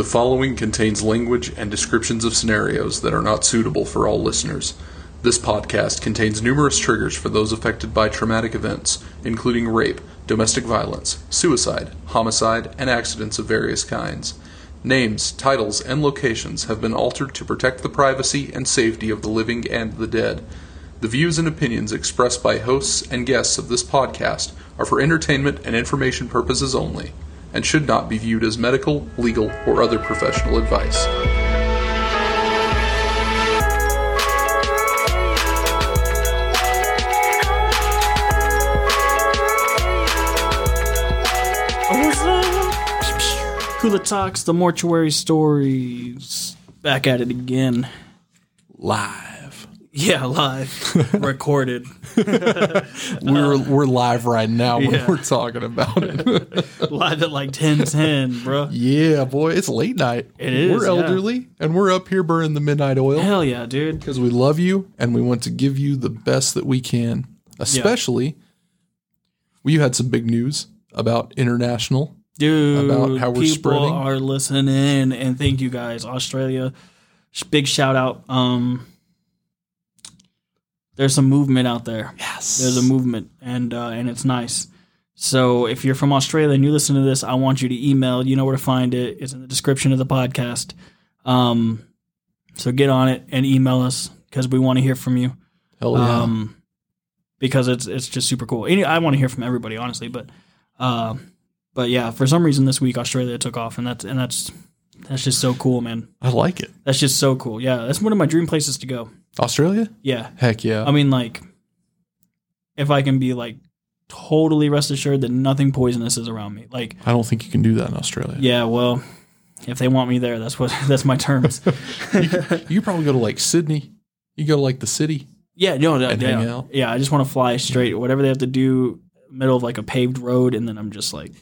The following contains language and descriptions of scenarios that are not suitable for all listeners. This podcast contains numerous triggers for those affected by traumatic events, including rape, domestic violence, suicide, homicide, and accidents of various kinds. Names, titles, and locations have been altered to protect the privacy and safety of the living and the dead. The views and opinions expressed by hosts and guests of this podcast are for entertainment and information purposes only, and should not be viewed as medical, legal, or other professional advice. Kula Talks, the mortuary stories. Back at it again. live. Yeah, live. Recorded. We're we're live right now when Yeah. we're talking about it. live at like 1010, bro. yeah, boy, it's late night. It is, We're yeah. elderly and we're up here burning the midnight oil Hell yeah, dude. because we love you and we want to give you the best that we can. Especially, we had some big news about international. Dude, About how we're people spreading. are listening, and thank you guys. Australia, sh- big shout out. Um, there's some movement out there. Yes, There's a movement, and uh, and it's nice. So if you're from Australia and you listen to this, I want you to email. You know where to find it. It's in the description of the podcast. Um, so get on it and email us because we want to hear from you. Hell yeah. Um, because it's it's just super cool. Any, I want to hear from everybody, honestly, but uh, but yeah, for some reason this week Australia took off, and that's and that's that's just so cool, man. I like it. That's just so cool. Yeah, that's one of my dream places to go. Australia? Yeah, Heck yeah. I mean, like, if I can be like totally rest assured that nothing poisonous is around me, like, I don't think you can do that in Australia. yeah, well, if they want me there, that's what that's my terms. You could probably go to like Sydney. You go to like the city. yeah, no, no, And hang out. yeah. I just want to fly straight, whatever they have to do, middle of like a paved road, and then I'm just like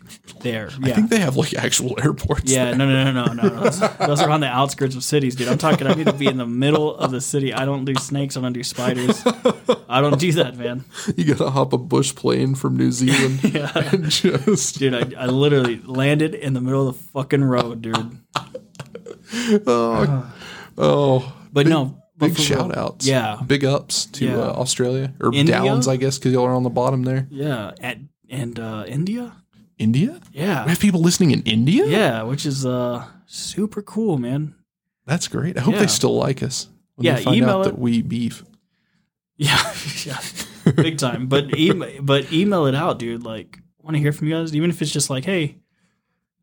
there. Yeah. I think they have like actual airports. yeah, no, no, no, no, no. no. Those, those are on the outskirts of cities, dude. I'm talking. I need to be in the middle of the city. I don't do snakes. I don't do spiders. I don't do that, man. You gotta hop a bush plane from New Zealand Yeah. and just Dude, I, I literally landed in the middle of the fucking road, dude. oh, oh But no, big for shout outs. Yeah. Big ups to Yeah. uh, Australia or India? Downs, I guess, because y'all are on the bottom there. Yeah, at, and uh, India. India? Yeah. We have people listening in India? yeah, which is uh super cool, man. That's great. I hope Yeah. they still like us. When Yeah, they find email out it. that we beef. Yeah, yeah, big time. But email, but email it out, dude. Like, want to hear from you guys, even if it's just like, hey,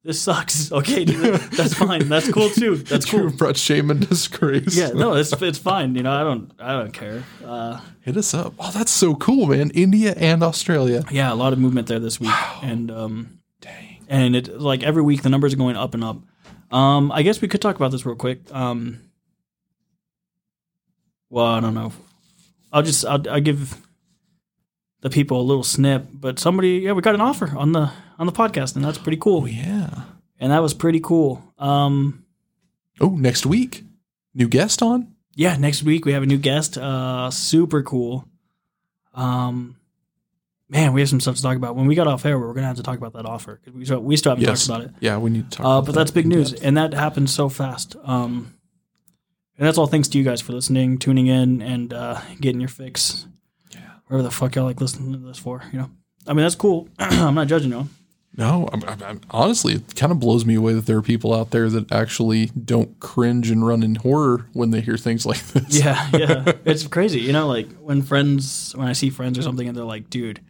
this sucks. Okay, dude, that's fine. That's cool too. That's You cool. brought shame and disgrace. Yeah, no, it's it's fine. You know, I don't I don't care. Uh, Hit us up. Oh, that's so cool, man. India and Australia. yeah, a lot of movement there this week, wow. and um, Dang. and it like every week the numbers are going up and up. Um, I guess we could talk about this real quick. Um, well, I don't know. I'll just I'll, I'll give the people a little snip, but somebody yeah we got an offer on the on the podcast, and that's pretty cool. Oh, yeah. And that was pretty cool. Um, Oh, next week. New guest on? yeah, next week we have a new guest. Uh, super cool. Um, man, we have some stuff to talk about. When we got off air, we are gonna have to talk about that offer we still, we still haven't Yes. talked about it. Yeah, we need to talk Uh, but that that's big news, depth. and that happened so fast. Um, and that's all thanks to you guys for listening, tuning in, and uh, getting your fix. Whatever the fuck y'all like listening to this for, you know. I mean, that's cool. I'm not judging you. No, I'm, I'm- honestly, it kind of blows me away that there are people out there that actually don't cringe and run in horror when they hear things like this. Yeah, yeah. it's crazy, you know. Like when friends, when I see friends or something, and they're like, "Dude."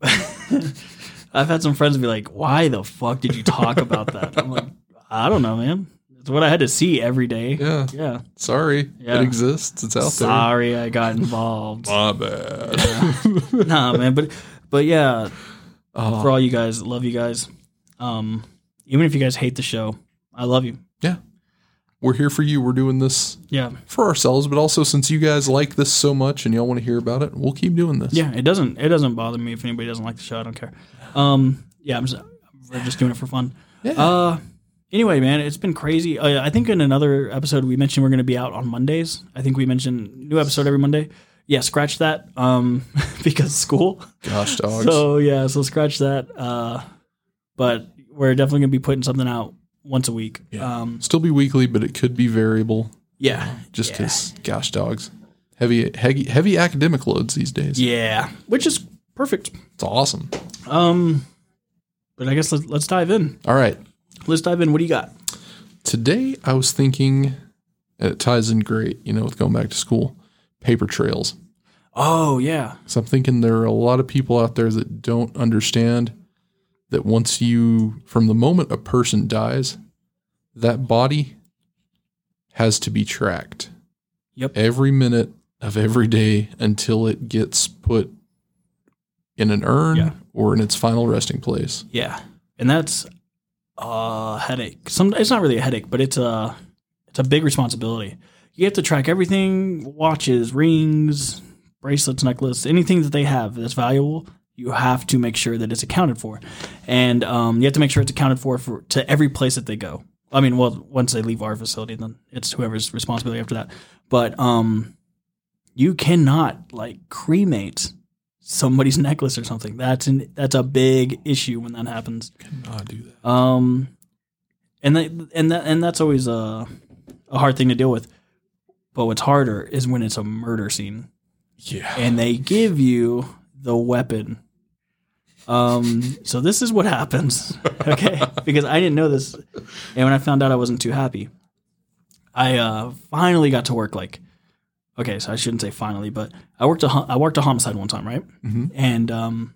I've had some friends be like, "Why the fuck did you talk about that?" I'm like, "I don't know, man. It's what I had to see every day." Yeah. Yeah. Sorry. Yeah. It exists. It's out there. Sorry, I got involved. My bad. nah, man, but but yeah, Oh, for all you guys, love you guys. Um, even if you guys hate the show, I love you. Yeah. We're here for you. We're doing this Yeah, for ourselves, but also since you guys like this so much and y'all want to hear about it, we'll keep doing this. yeah. It doesn't it doesn't bother me if anybody doesn't like the show. I don't care. Um, yeah, I'm just we're just doing it for fun. Yeah. Uh, anyway, man, it's been crazy. Uh, I think in another episode we mentioned we're going to be out on Mondays. I think we mentioned new episode every Monday. Yeah, scratch that. Um, because school. Gosh, dogs. So yeah, so scratch that. Uh, but we're definitely gonna be putting something out once a week. Um, Still be weekly, but it could be variable. yeah, Just yeah. because, gosh, dogs, heavy, heavy, heavy academic loads these days. yeah, which is perfect. It's awesome. Um, but I guess let's, let's dive in. All right, Let's dive in. What do you got? today I was thinking, it ties in great, you know, with going back to school, paper trails. Oh yeah, So I'm thinking there are a lot of people out there that don't understand that once you, from the moment a person dies, that body has to be tracked. Yep. Every minute of every day until it gets put in an urn Yeah. or in its final resting place. yeah, and that's a headache. Some it's not really a headache, but it's a it's a big responsibility. You have to track everything: watches, rings, bracelets, necklaces, anything that they have that's valuable. You have to make sure that it's accounted for, and um, you have to make sure it's accounted for for to every place that they go. I mean, well, once they leave our facility, then it's whoever's responsibility after that. But um, you cannot like cremate somebody's necklace or something. That's an that's a big issue when that happens. Cannot do that. Um, and that and that and that's always a a hard thing to deal with. But what's harder is when it's a murder scene Yeah. and they give you the weapon. Um, so this is what happens, okay? because I didn't know this, and when I found out, I wasn't too happy. I uh, finally got to work. Like, okay, so I shouldn't say finally, but I worked a I worked a homicide one time, right? Mhm. And um,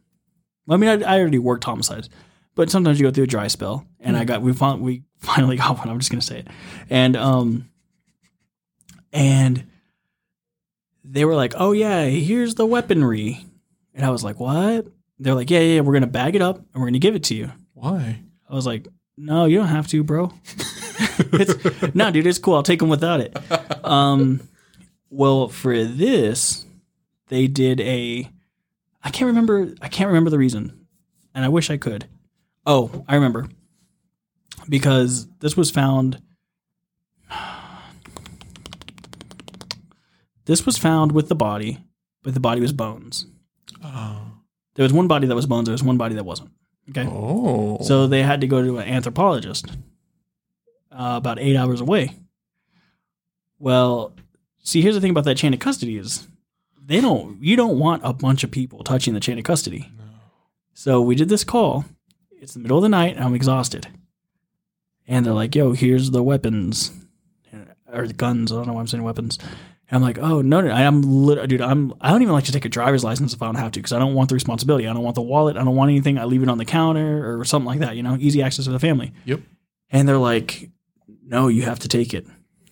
I mean, I, I already worked homicides, but sometimes you go through a dry spell, and I got we fin- we finally got one. I'm just gonna say it, and um, and they were like, "Oh yeah, here's the weaponry," and I was like, "What?" They're like, "Yeah, yeah, yeah, we're gonna bag it up and we're gonna give it to you." Why? I was like, "No, you don't have to, bro." it's, no, dude, it's cool. I'll take them without it. Um, well, for this, they did a. I can't remember. I can't remember the reason, and I wish I could. Oh, I remember. Because this was found. This was found with the body, but the body was bones. Oh. There was one body that was bones. There was one body that wasn't. Okay. Oh. So they had to go to an anthropologist uh, about eight hours away. Well, see, here's the thing about that chain of custody is they don't. You don't want a bunch of people touching the chain of custody. So we did this call. It's the middle of the night. I'm exhausted, and they're like, "Yo, here's the weapons or the guns." I don't know why I'm saying weapons. And I'm like, "Oh no, no I'm lit- dude. I'm. I don't even like to take a driver's license if I don't have to because I don't want the responsibility. I don't want the wallet. I don't want anything. I leave it on the counter or something like that. You know, easy access to the family." Yep. And they're like, "No, you have to take it."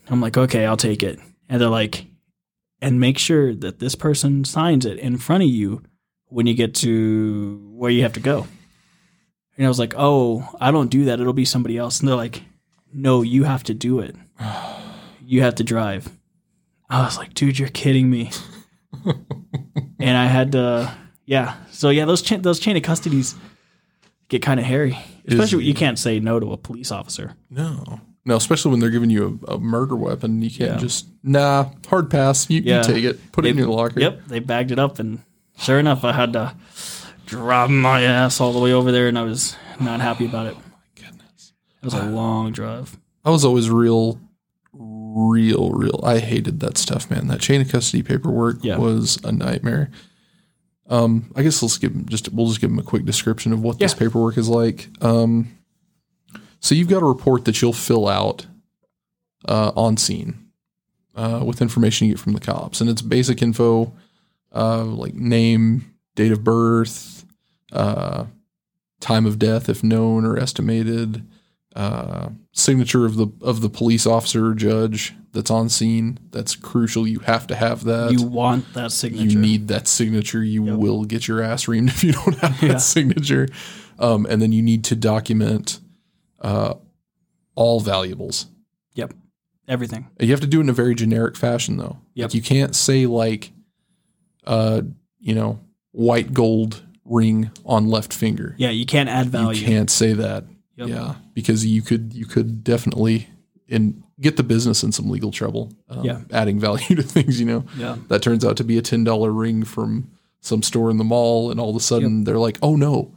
I'm like, "Okay, I'll take it." And they're like, "And make sure that this person signs it in front of you when you get to where you have to go." And I was like, "Oh, I don't do that. It'll be somebody else." And they're like, "No, you have to do it. You have to drive." I was like, "Dude, you're kidding me." and I had to, yeah. So yeah, those cha- those chain of custodies get kind of hairy, especially you can't say no to a police officer. No. No, especially when they're giving you a, a murder weapon. You can't Yeah. just, nah, hard pass. You, Yeah. you take it, put it in your locker. Yep, they bagged it up, and sure enough, I had to drive my ass all the way over there, and I was not happy about it. Oh my Goodness. It was a long drive. I was always real, real, real. I hated that stuff, man. That chain of custody paperwork Yeah. was a nightmare. Um, I guess let's give 'em just we'll just give them a quick description of what this paperwork is like. Um, so you've got a report that you'll fill out uh, on scene uh, with information you get from the cops, and it's basic info uh, like name, date of birth, uh, time of death if known or estimated, uh, signature of the of the police officer or judge that's on scene. That's crucial. You have to have that. You want that signature? You need that signature. You Yep. will get your ass reamed if you don't have that signature. Um, and then you need to document uh, all valuables. Yep, everything. You have to do it in a very generic fashion, though. Yep. Like you can't say like, uh, you know, white gold ring on left finger. Yeah, you can't add value. You can't say that. Yep. Yeah, because you could you could definitely in get the business in some legal trouble. Um, Yeah. adding value to things. You know, Yeah, that turns out to be a ten dollar ring from some store in the mall, and all of a sudden they're like, "Oh no,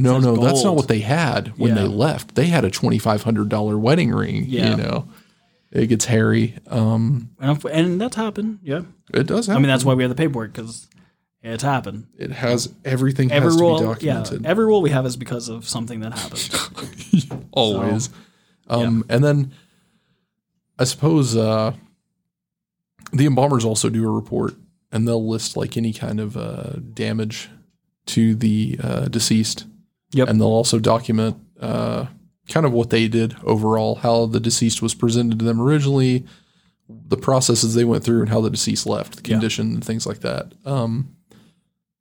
No, no, that's not what they had when Yeah. they left. They had a twenty five hundred dollar wedding ring. Yeah. You know, it gets hairy. Um, And, and that's happened. Yeah. it does. Happen. I mean, that's why we have the paperwork because it's happened. it has everything Every has to rule, yeah, documented. every rule we have is because of something that happened. always. um, And then I suppose uh, the embalmers also do a report, and they'll list like any kind of uh, damage to the uh, deceased. Yep. And they'll also document uh, kind of what they did overall, how the deceased was presented to them originally, the processes they went through, and how the deceased left, the Yeah. condition, and things like that. Um,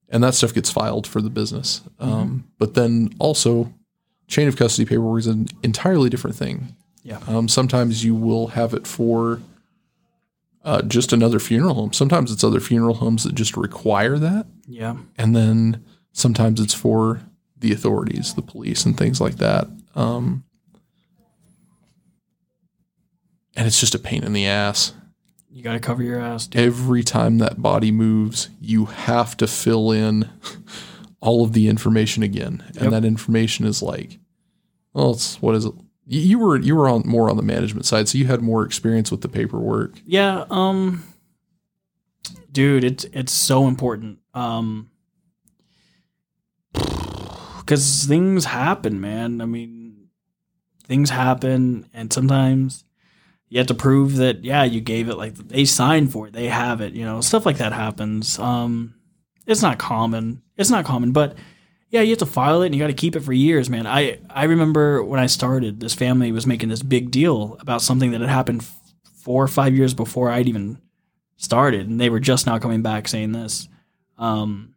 and that stuff gets filed for the business. Mm-hmm. Um, but then also, chain of custody paperwork is an entirely different thing. Yeah. Um, sometimes you will have it for uh, just another funeral home. Sometimes it's other funeral homes that just require that. yeah. And then sometimes it's for the authorities, the police, and things like that. Um, and it's just a pain in the ass. You got to cover your ass, dude. Every time that body moves, you have to fill in all of the information again. Yep. And that information is like, well, it's what is it? You you were you were on more on the management side, so you had more experience with the paperwork. Yeah, um dude, it's it's so important. Um cuz things happen, man. I mean, things happen and sometimes you have to prove that yeah, you gave it like they signed for it. They have it, you know. Stuff like that happens. Um it's not common. It's not common, but yeah, you have to file it and you got to keep it for years, man. I I remember when I started, this family was making this big deal about something that had happened f- four or five years before I'd even started, and they were just now coming back saying this. Um,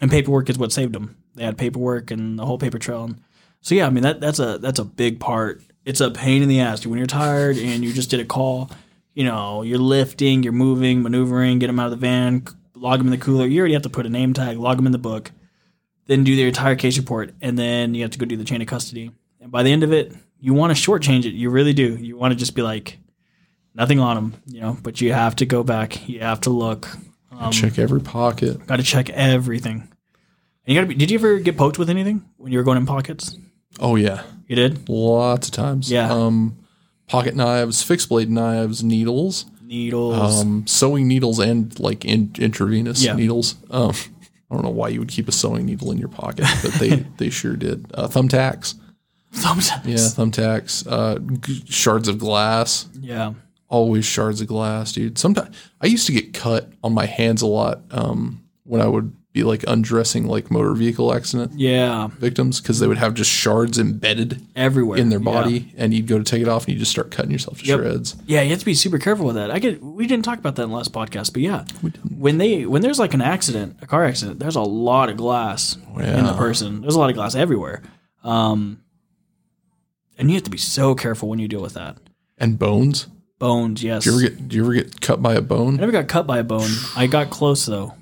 and paperwork is what saved them. They had paperwork and the whole paper trail. And so yeah, I mean that that's a that's a big part. It's a pain in the ass when you're tired and you just did a call. You know, you're lifting, you're moving, maneuvering, get them out of the van, log them in the cooler. You already have to put a name tag, log them in the book, then do their entire case report, and then you have to go do the chain of custody. And by the end of it, you want to shortchange it. You really do. You want to just be like, nothing on them, you know. But you have to go back. You have to look. Um, Check every pocket. Got to check everything. You got to be. Did you ever get poked with anything when you were going in pockets? Oh yeah, You did. lots of times. Yeah. Um, pocket knives, fixed blade knives, needles, Needles. um, sewing needles, and like in, intravenous Yeah. needles. Um, I don't know why you would keep a sewing needle in your pocket, but they they sure did. Uh, thumbtacks, Thumbtacks. yeah, thumbtacks. Uh, g- shards of glass, Yeah. always shards of glass, dude. Sometimes I used to get cut on my hands a lot um, when I would be like undressing like motor vehicle accident Yeah. victims because they would have just shards embedded Everywhere in their Yeah. body, and you'd go to take it off, and you just start cutting yourself to Yep. shreds. Yeah, you have to be super careful with that. I get we didn't talk about that in the last podcast, but yeah, when they when there's like an accident, a car accident, there's a lot of glass in the person. There's a lot of glass everywhere, um, and you have to be so careful when you deal with that. And bones. Bones, yes. Do you ever get? Do you ever get cut by a bone? I never got cut by a bone. I got close though,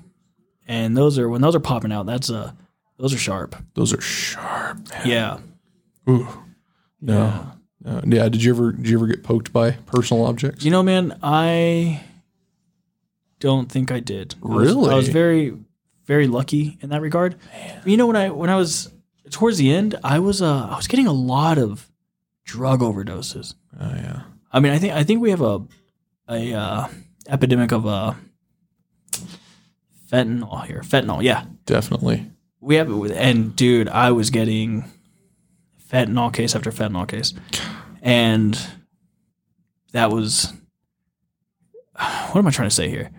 and those are when those are popping out. That's uh those are sharp. Those are sharp. Man. Yeah. Ooh. No. No. Yeah. Did you ever? Did you ever get poked by personal objects? You know, man, I don't think I did. I was- Really? I was very, very lucky in that regard. You know, when I when I was towards the end, I was uh I was getting a lot of drug overdoses. Oh yeah. I mean, I think I think we have a a uh, epidemic of uh fentanyl here. Fentanyl, yeah, Definitely. we have it with. And dude, I was getting fentanyl case after fentanyl case, and that was what am I trying to say here?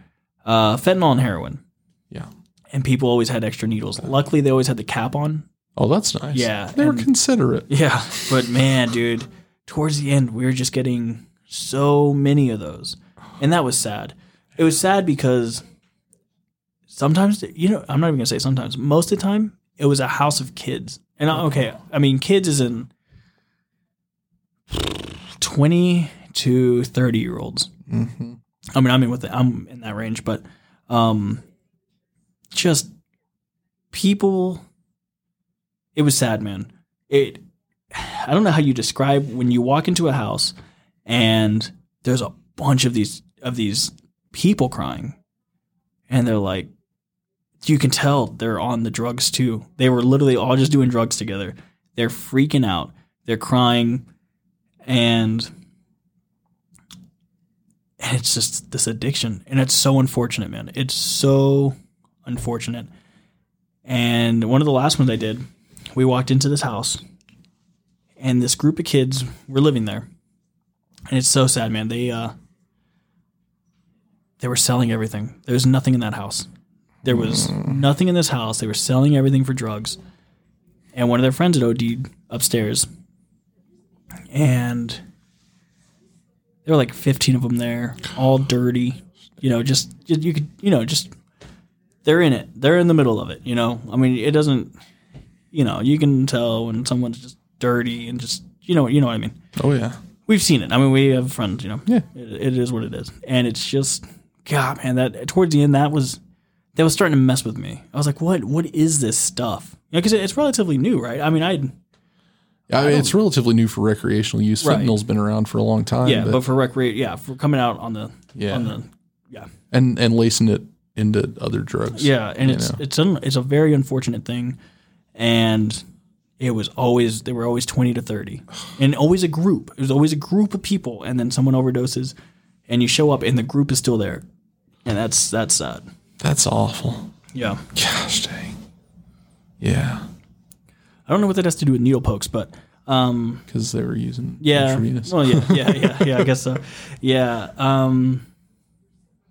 Uh, fentanyl and heroin. Yeah. And people always had extra needles. Luckily, they always had the cap on. Oh, that's nice. Yeah, They were considerate. Yeah, but man, dude, towards the end, we were just getting so many of those, and that was sad. It was sad because sometimes, you know, I'm not even gonna say sometimes. Most of the time, it was a house of kids, and I- okay, I mean, kids is in twenty to thirty year olds. hmm I mean, I'm in with the, I'm in that range, but um, just people. It was sad, man. It. I don't know how you describe when you walk into a house and there's a bunch of these of these people crying, and they're like you can tell they're on the drugs too. They were literally all just doing drugs together. They're freaking out. They're crying, and it's just this addiction, and it's so unfortunate, man. It's so unfortunate. And one of the last ones I did, we walked into this house, and this group of kids were living there, and it's so sad, man. They uh, they were selling everything. There was nothing in that house. There was nothing in this house. They were selling everything for drugs. And one of their friends had OD'd upstairs. And there were like 15 of them there, all dirty. You know, just, you could, you know, just they're in it. They're in the middle of it, you know. I mean, it doesn't you know, you can tell when someone's just dirty and just you know, you know what I mean. Oh yeah. We've seen it. I mean, we have friends, you know. Yeah. It, it is what it is. And it's just God, man, that towards the end that was that was starting to mess with me. I was like, what what is this stuff? You know, because it's relatively new, right? I mean, I Yeah, I mean, it's relatively new for recreational use. Right. Fentanyl's been around for a long time. yeah, but, but for recreate, yeah, for coming out on the Yeah. on the yeah and and lacing it into other drugs. yeah, and it's know. it's it's a very unfortunate thing, and it was always they were always twenty to thirty, and always a group. It was always a group of people, and then someone overdoses, and you show up, and the group is still there, and that's that's sad. That's awful. Yeah, Gosh dang. Yeah, I don't know what that has to do with needle pokes, but um, because they were using yeah, intravenous. well, yeah, yeah, yeah, yeah, I guess so. Yeah, um,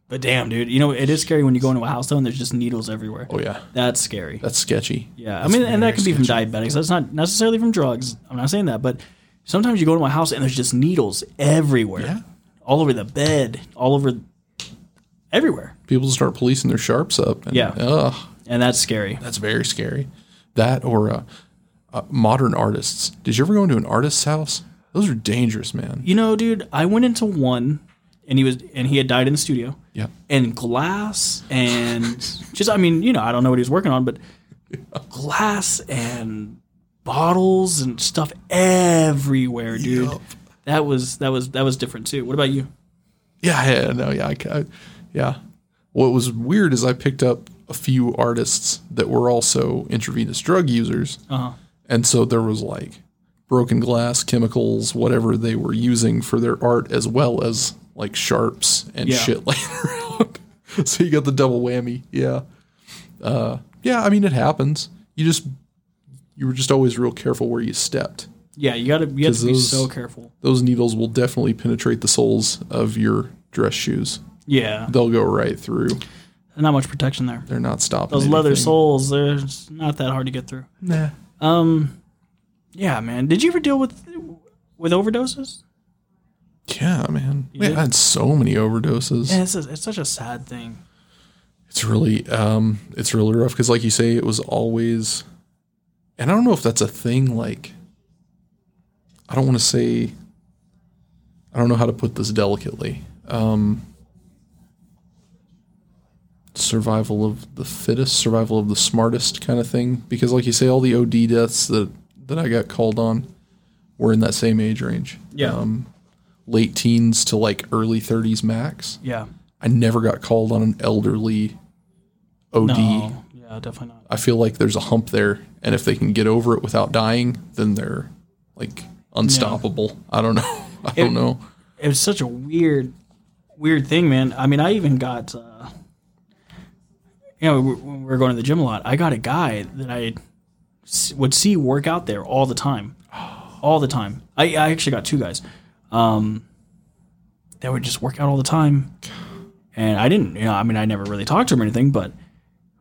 but damn, dude, you know it is scary when you go into a house though, and there's just needles everywhere. oh yeah, That's scary. that's sketchy. Yeah, I mean, and that can be from diabetics. That's not necessarily from drugs. I'm not saying that, but sometimes you go to my house and there's just needles everywhere, Yeah. all over the bed, all over, everywhere, People start policing their sharps up. And, Yeah. Ugh, and that's scary. that's very scary. That or uh, uh, modern artists. Did you ever go into an artist's house? Those are dangerous, man. You know, dude, I went into one, and he was, and he had died in the studio, Yeah. and glass and just, I mean, you know, I don't know what he was working on, but glass and bottles and stuff everywhere, dude. Yup. That was that was that was different too. What about you? Yeah, yeah, no, yeah, I, ca- yeah. What was weird is I picked up a few artists that were also intravenous drug users, Uh huh. and so there was like broken glass, chemicals, whatever they were using for their art, as well as like sharps and Yeah. shit laying around. so you got the double whammy. Yeah, uh, yeah. I mean, it happens. You just you were just always real careful where you stepped. Yeah, you gotta you have to be those- so careful. Those needles will definitely penetrate the soles of your dress shoes. Yeah, They'll go right through. not much protection there. They're not stopping. Those leather anything. soles, they're it's not that hard to get through. Nah. Um, yeah, man. Did you ever deal with with overdoses? Yeah, man. You Man, did? I had so many overdoses. Yeah, it's a, it's such a sad thing. It's really, um, it's really rough because, like you say, it was always, and I don't know if that's a thing. Like, I don't want to say, I don't know how to put this delicately. Um, survival of the fittest, survival of the smartest kind of thing. Because, like you say, all the OD deaths that that I got called on were in that same age range. Yeah. Um, late teens to like early 30s max. Yeah. I never got called on an elderly OD. No. Yeah, definitely not. I feel like there's a hump there, and if they can get over it without dying, then they're like unstoppable. I don't know. I don't know. It was such a weird, weird thing, man. I mean, I even got, uh, you know, when we were going to the gym a lot, I got a guy that I would see work out there all the time, all the time. I, I actually got two guys, um, that would just work out all the time, and I didn't, you know, I mean, I never really talked to him or anything, but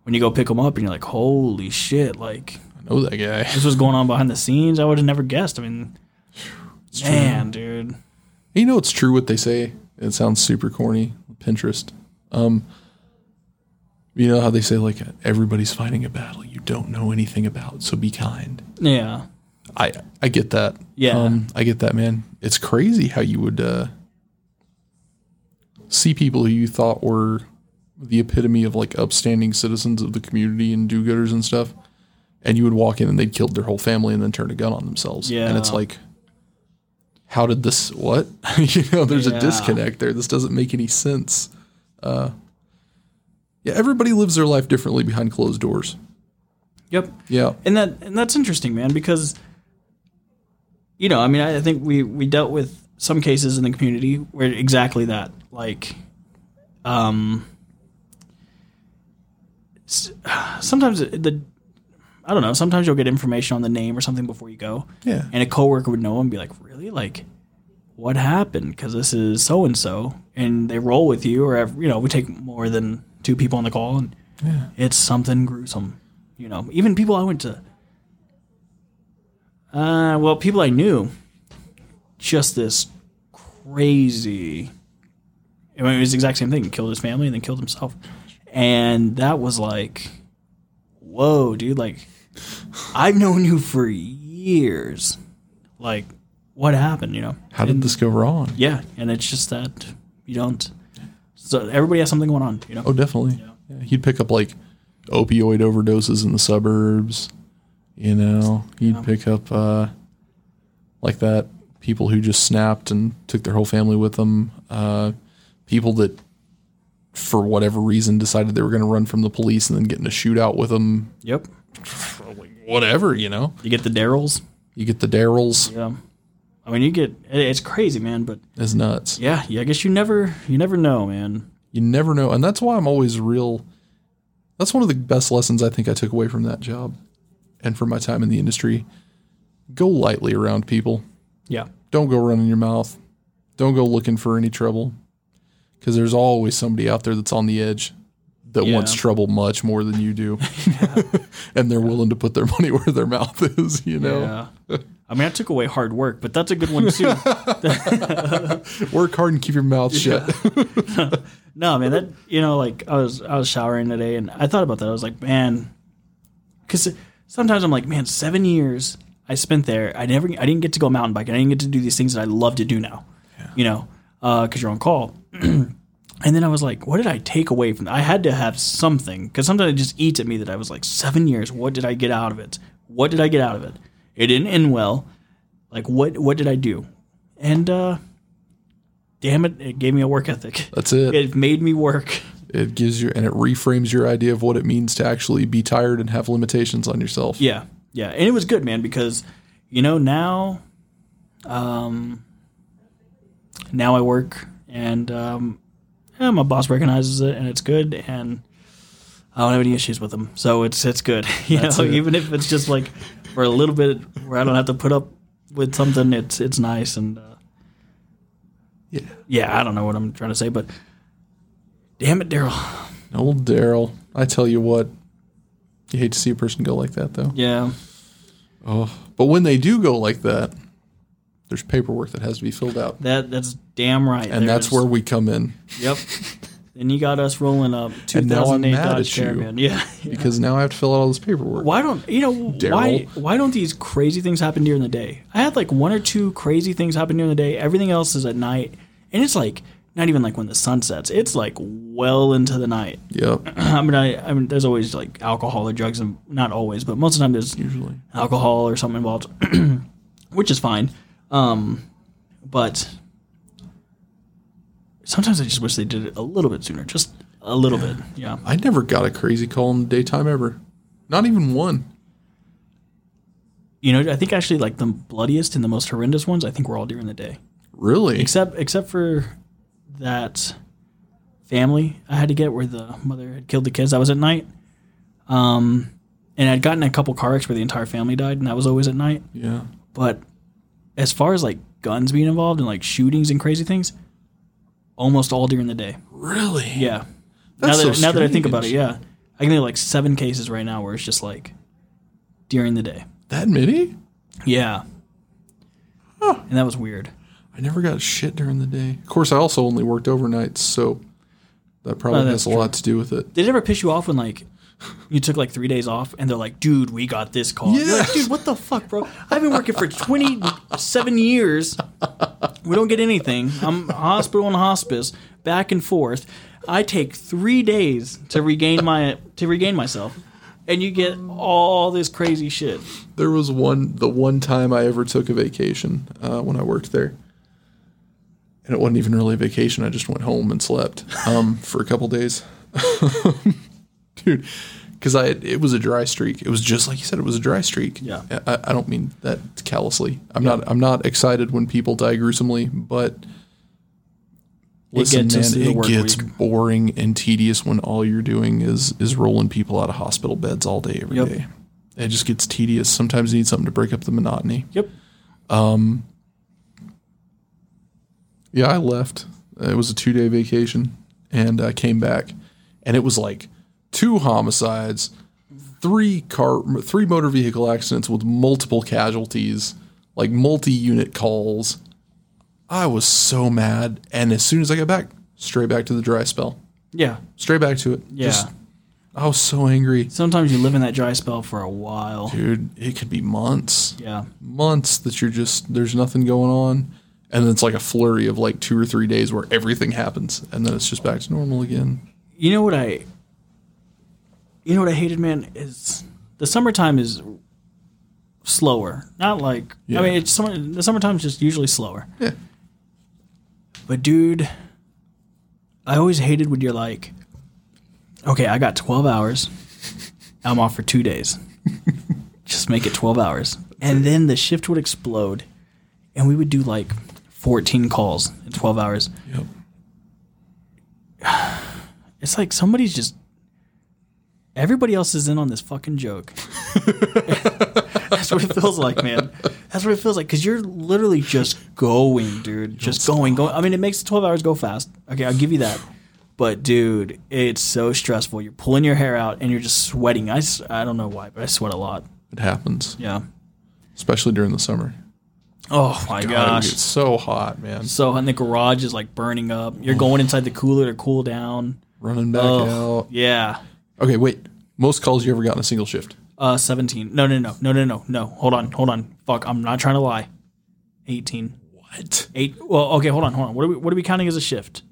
when you go pick them up and you're like, holy shit, like I know that guy. this was going on behind the scenes, I would have never guessed. I mean, man, dude. You know, it's true what they say. It sounds super corny. Pinterest. Um, you know how they say like everybody's fighting a battle you don't know anything about, so be kind. Yeah. I I get that. Yeah. Um, I get that, man. It's crazy how you would uh, see people who you thought were the epitome of like upstanding citizens of the community and do-gooders and stuff, and you would walk in and they'd killed their whole family and then turn a gun on themselves. Yeah. And it's like, how did this? What? you know, there's Yeah. a disconnect there. This doesn't make any sense. Uh, Yeah, everybody lives their life differently behind closed doors. Yep. Yeah. and that and that's interesting, man, because you know, I mean, I, I think we we dealt with some cases in the community where exactly that, like, um, sometimes the I don't know. Sometimes you'll get information on the name or something before you go, Yeah. and a coworker would know and be like, "Really? Like, what happened? Because this is so and so," and they roll with you, or you know, we take more than two people on the call, and it's something gruesome. You know, even people I went to. Uh, well, people I knew, just this crazy. I mean, it was the exact same thing. He killed his family and then killed himself, and that was like, whoa, dude! Like, I've known you for years. Like, what happened? You know? How did this go wrong? Yeah, and it's just that you don't. So everybody has something going on. You know? Oh, definitely. Yeah. He'd pick up like opioid overdoses in the suburbs. You know, he'd pick up uh, like that people who just snapped and took their whole family with them. Uh, people that, for whatever reason, decided they were going to run from the police and then get in a shootout with them. Yep. Whatever, you know. You get the Daryls. You get the Daryls. Yeah. I mean, you get it's crazy, man. But It's nuts. yeah, yeah. I guess you never, you never know, man. You never know, and that's why I'm always real. That's one of the best lessons I think I took away from that job, and from my time in the industry. Go lightly around people. Yeah. Don't go running your mouth. Don't go looking for any trouble, because there's always somebody out there that's on the edge that Yeah. wants trouble much more than you do, and they're willing to put their money where their mouth is. You know, Yeah. I mean, I took away hard work, but that's a good one too. work hard and keep your mouth shut. no, man, that you know, like I was I was showering today, and I thought about that. I was like, man, because sometimes I'm like, man, seven years I spent there. I never, I didn't get to go mountain biking. I didn't get to do these things that I love to do now. You know, uh, because you're on call. and then I was like, what did I take away from that? I had to have something because sometimes it just eats at me that I was like, seven years. What did I get out of it? What did I get out of it? It didn't end well. Like what? What did I do? And uh damn it, it gave me a work ethic. That's it. It made me work. It gives you and it reframes your idea of what it means to actually be tired and have limitations on yourself. Yeah, yeah, and it was good, man, because you know now, um, now I work and um, yeah, my boss recognizes it and it's good, and I don't have any issues with them, so it's it's good. You That's know, it. even if it's just like for a little bit where I don't have to put up with something, it's it's nice and. Uh, Yeah. yeah, I don't know what I'm trying to say, but damn it, Daryl. Old Daryl. I tell you what, you hate to see a person go like that though. Yeah, Oh. But when they do go like that, there's paperwork that has to be filled out. that that's damn right. And that's where we come in. Yep. and you got us rolling up And now I'm 2008 mad Dodge. Caravan. Yeah. Because now I have to fill out all this paperwork. Why don't you know why why don't these crazy things happen during the day? I had like one or two crazy things happen during the day. Everything else is at night, and it's like not even like when the sun sets. It's like well into the night. Yep. I mean, I, I mean, there's always like alcohol or drugs, and not always, but most of the time there's Usually. alcohol or something involved, which is fine. Um, but sometimes I just wish they did it a little bit sooner, just a little bit. Yeah. I never got a crazy call in the daytime ever. Not even one. You know, I think actually like the bloodiest and the most horrendous ones, I think were all during the day, Really? except except for that family I had to get where the mother had killed the kids. That was at night. Um, and I'd gotten a couple car wrecks where the entire family died, and that was always at night. Yeah. But as far as like guns being involved and like shootings and crazy things, almost all during the day. Really? Yeah. That's now that so now that I think about it, yeah, I can think of like seven cases right now where it's just like during the day. That many? Yeah. And that was weird. I never got shit during the day. Of course, I also only worked overnights, so that probably Oh, has a lot to do with it. Did it ever piss you off when like you took like three days off and they're like, dude, we got this call. You're like, dude, what the fuck, bro? I've been working for 27 years. We don't get anything. I'm hospital and hospice, back and forth. I take three days to regain my to regain myself. And you get all this crazy shit. There was one, the one time I ever took a vacation uh, when I worked there, and it wasn't even really a vacation. I just went home and slept um, for a couple days. dude. Because I it was a dry streak. It was just like you said. It was a dry streak. Yeah. I, I don't mean that callously. I'm not. I'm not excited when people die gruesomely, but listen, gets man, it gets week. boring and tedious when all you're doing is is rolling people out of hospital beds all day every day. Yep. It just gets tedious. Sometimes you need something to break up the monotony. Yep. Um. Yeah, I left. It was a two day vacation, and I came back, and it was like two homicides, three car, three motor vehicle accidents with multiple casualties, like multi unit calls. I was so mad, and as soon as I got back, straight back to the dry spell, Yeah. straight back to it. Yeah. Just, I was so angry, Sometimes you live in that dry spell for a while. dude. It could be months. Yeah. months that you're just there's nothing going on and then it's like a flurry of like two or three days where everything happens and then it's just back to normal again You know what I You know what I hated, man, is the summertime is slower. Not like Yeah. I mean it's summer the summertime's just usually slower. yeah But dude, I always hated when you're like, okay, I got 12 hours. I'm off for two days. Just make it 12 hours. And then the shift would explode and we would do like 14 calls in 12 hours. yep It's like somebody's just. Everybody else is in on this fucking joke. That's what it feels like, man. That's what it feels like because you're literally just going, dude. Just going, going. I mean, it makes the 12 hours go fast. Okay, I'll give you that. But, dude, it's so stressful. You're pulling your hair out and you're just sweating. I, I don't know why, but I sweat a lot. it happens Yeah. especially during the summer Oh, my God, gosh. It's so hot man So, and the garage is like burning up. You're going inside the cooler to cool down. running back Oh, out yeah. Okay wait most calls you ever got in a single shift Uh, 17. No, no, no, no, no, no, no. Hold on, hold on. Fuck, I'm not trying to lie. 18. what Eight. Well, okay, hold on, hold on. What are we, what are we counting as a shift?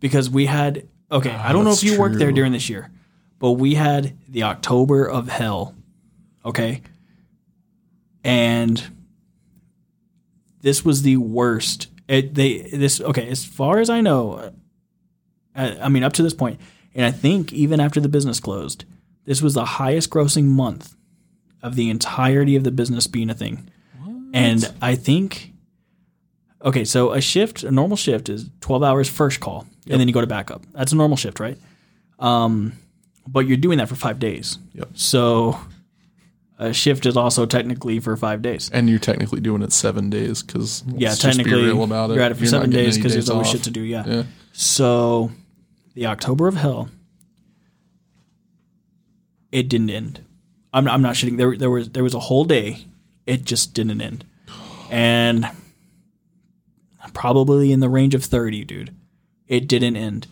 Because we had, okay, I don't know if that's you worked there true. during this year, but we had the October of hell. Okay. And this was the worst. It, they, this, okay, as far as I know, I, I mean, up to this point, and I think even after the business closed, this was the highest grossing month of the entirety of the business being a thing. And I think, okay, so a shift, a normal shift is 12 hours first call, and then you go to backup. That's a normal shift, right? Um, but you're doing that for five days. Yep. So a shift is also technically for five days. and you're technically doing it seven days because Yeah, technically it. you're at it for You're seven days because there's always off. shit to do. Yeah. yeah So the October of Hell, it didn't end. I'm, I'm not shitting. There, there was there was a whole day. It just didn't end, and probably in the range of thirty, dude. It didn't end.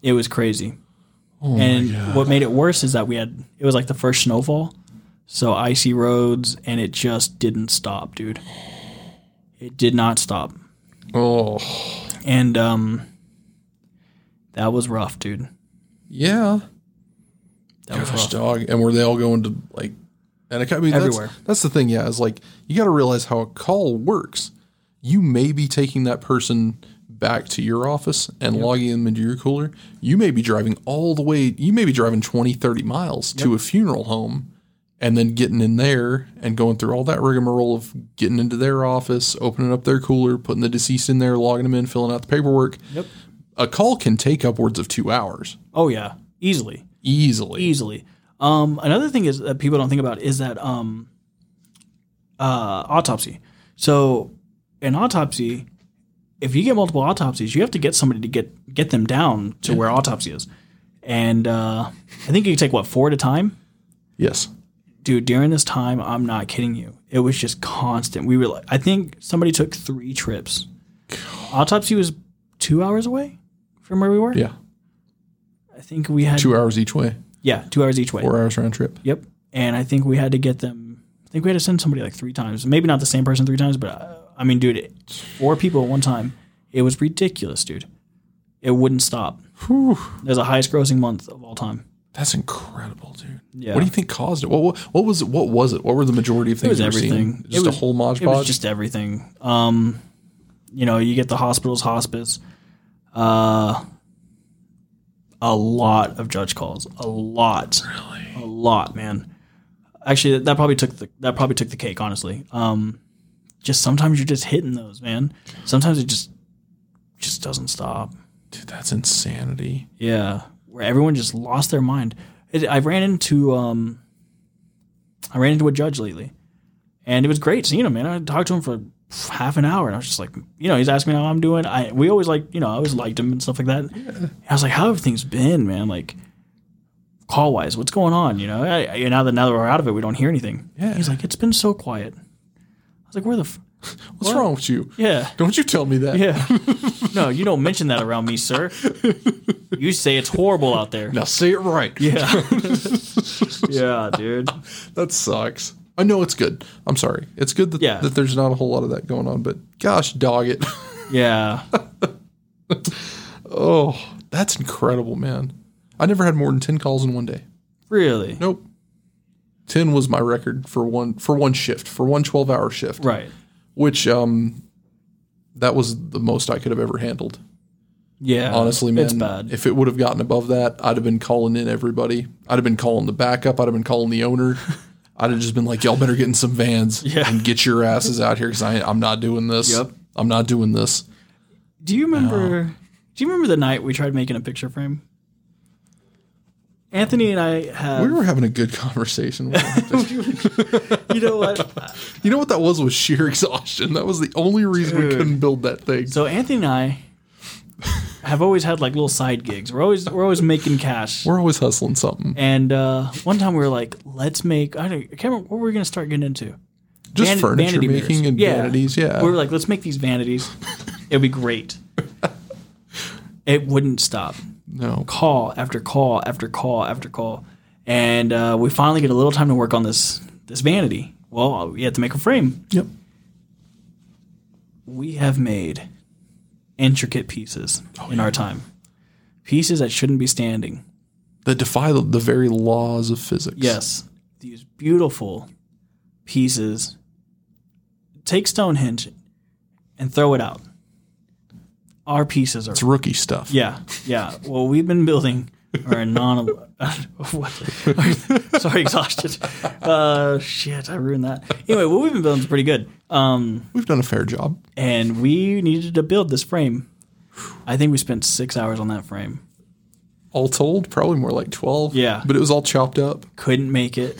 It was crazy. oh and what made it worse is that we had it was like the first snowfall, so icy roads, and it just didn't stop, dude. It did not stop oh and um that was rough dude yeah that was rough dog. And were they all going to like? And I, I mean, Everywhere. That's, that's the thing. Yeah, is like you got to realize how a call works. You may be taking that person back to your office and logging them into your cooler. You may be driving all the way. You may be driving 20, 30 miles to a funeral home, and then getting in there and going through all that rigmarole of getting into their office, opening up their cooler, putting the deceased in there, logging them in, filling out the paperwork. Yep. A call can take upwards of two hours. Oh yeah. Easily. Easily. easily. Um another thing is that people don't think about is that um uh autopsy. So an autopsy if you get multiple autopsies you have to get somebody to get get them down to where autopsy is. And uh i think you can take what four at a time? Yes. dude during this time i'm not kidding you. It was just constant. We were like i think somebody took three trips. Autopsy was two hours away from where we were Yeah. i think we had Two hours each way. yeah two hours each way Four hours round trip. yep and i think we had to get them i think we had to send somebody like three times maybe not the same person three times but uh, i mean dude it, four people at one time it was ridiculous dude it wouldn't stop Whew. it was the highest grossing month of all time That's incredible, dude. Yeah. What do you think caused it? What, what what was it? What was it? What were the majority of It things? was were everything. Just it was, a whole modge It was just everything. Um, you know, you get the hospitals, hospice. Uh, a lot of judge calls. A lot. Really? A lot, man. Actually, that probably took the that probably took the cake, honestly. Um, just sometimes you're just hitting those, man. Sometimes it just just doesn't stop. Dude, that's insanity. Yeah, where everyone just lost their mind. It, I ran into um, I ran into a judge lately, and it was great seeing him. Man, I talked to him for half an hour, and I was just like, you know, he's asking me how I'm doing. I we always like, you know, I always liked him and stuff like that. Yeah. I was like, how have things been, man? Like call wise, what's going on? You know, I, I, now that now that we're out of it, we don't hear anything. Yeah. He's like, it's been so quiet. I was like, where the. F- What's what? wrong with you? Yeah. Don't you tell me that. Yeah. no, you don't mention that around me, sir. You say it's horrible out there. Now say it right. Yeah. yeah, dude. That sucks. I know it's good. I'm sorry. It's good that, Yeah. that there's not a whole lot of that going on, but gosh, dog it. Yeah. oh, that's incredible, man. I never had more than 10 calls in one day. Really? Nope. 10 was my record for one for one shift, for one 12-hour shift. Right. Which um that was the most I could have ever handled. Yeah. Honestly, man, It's bad. if it would have gotten above that, I'd have been calling in everybody. I'd have been calling the backup. I'd have been calling the owner. I'd have just been like, "Y'all better get in some vans Yeah. and get your asses out here because I'm not doing this. Yep. I'm not doing this." Do you remember? Do you remember the night we tried making a picture frame? Anthony and I have. We were having a good conversation. you know what? you know what that was? Was sheer exhaustion. That was the only reason we couldn't build that thing. So Anthony and I have always had like little side gigs. We're always we're always making cash. We're always hustling something. And uh, one time we were like, let's make. I, don't, I can't remember what were we to start getting into. Just Van- furniture making mirrors. and Yeah. vanities. Yeah. We were like, let's make these vanities. It'd be great. It wouldn't stop. no. Call after call after call after call, and uh, we finally get a little time to work on this this vanity. Well, we had to make a frame. Yep. We have made intricate pieces Oh, in our time, pieces that shouldn't be standing. That defy the, the very laws of physics. Yes, these beautiful pieces. Take Stonehenge and throw it out. Our pieces are It's rookie stuff. yeah, yeah. Well, we've been building our non. what? Sorry, exhausted. Uh, shit, I ruined that. Anyway, what we've been building is pretty good. Um, We've done a fair job. and we needed to build this frame. I think we spent six hours on that frame. All told, probably more like 12. Yeah. But it was all chopped up. Couldn't make it.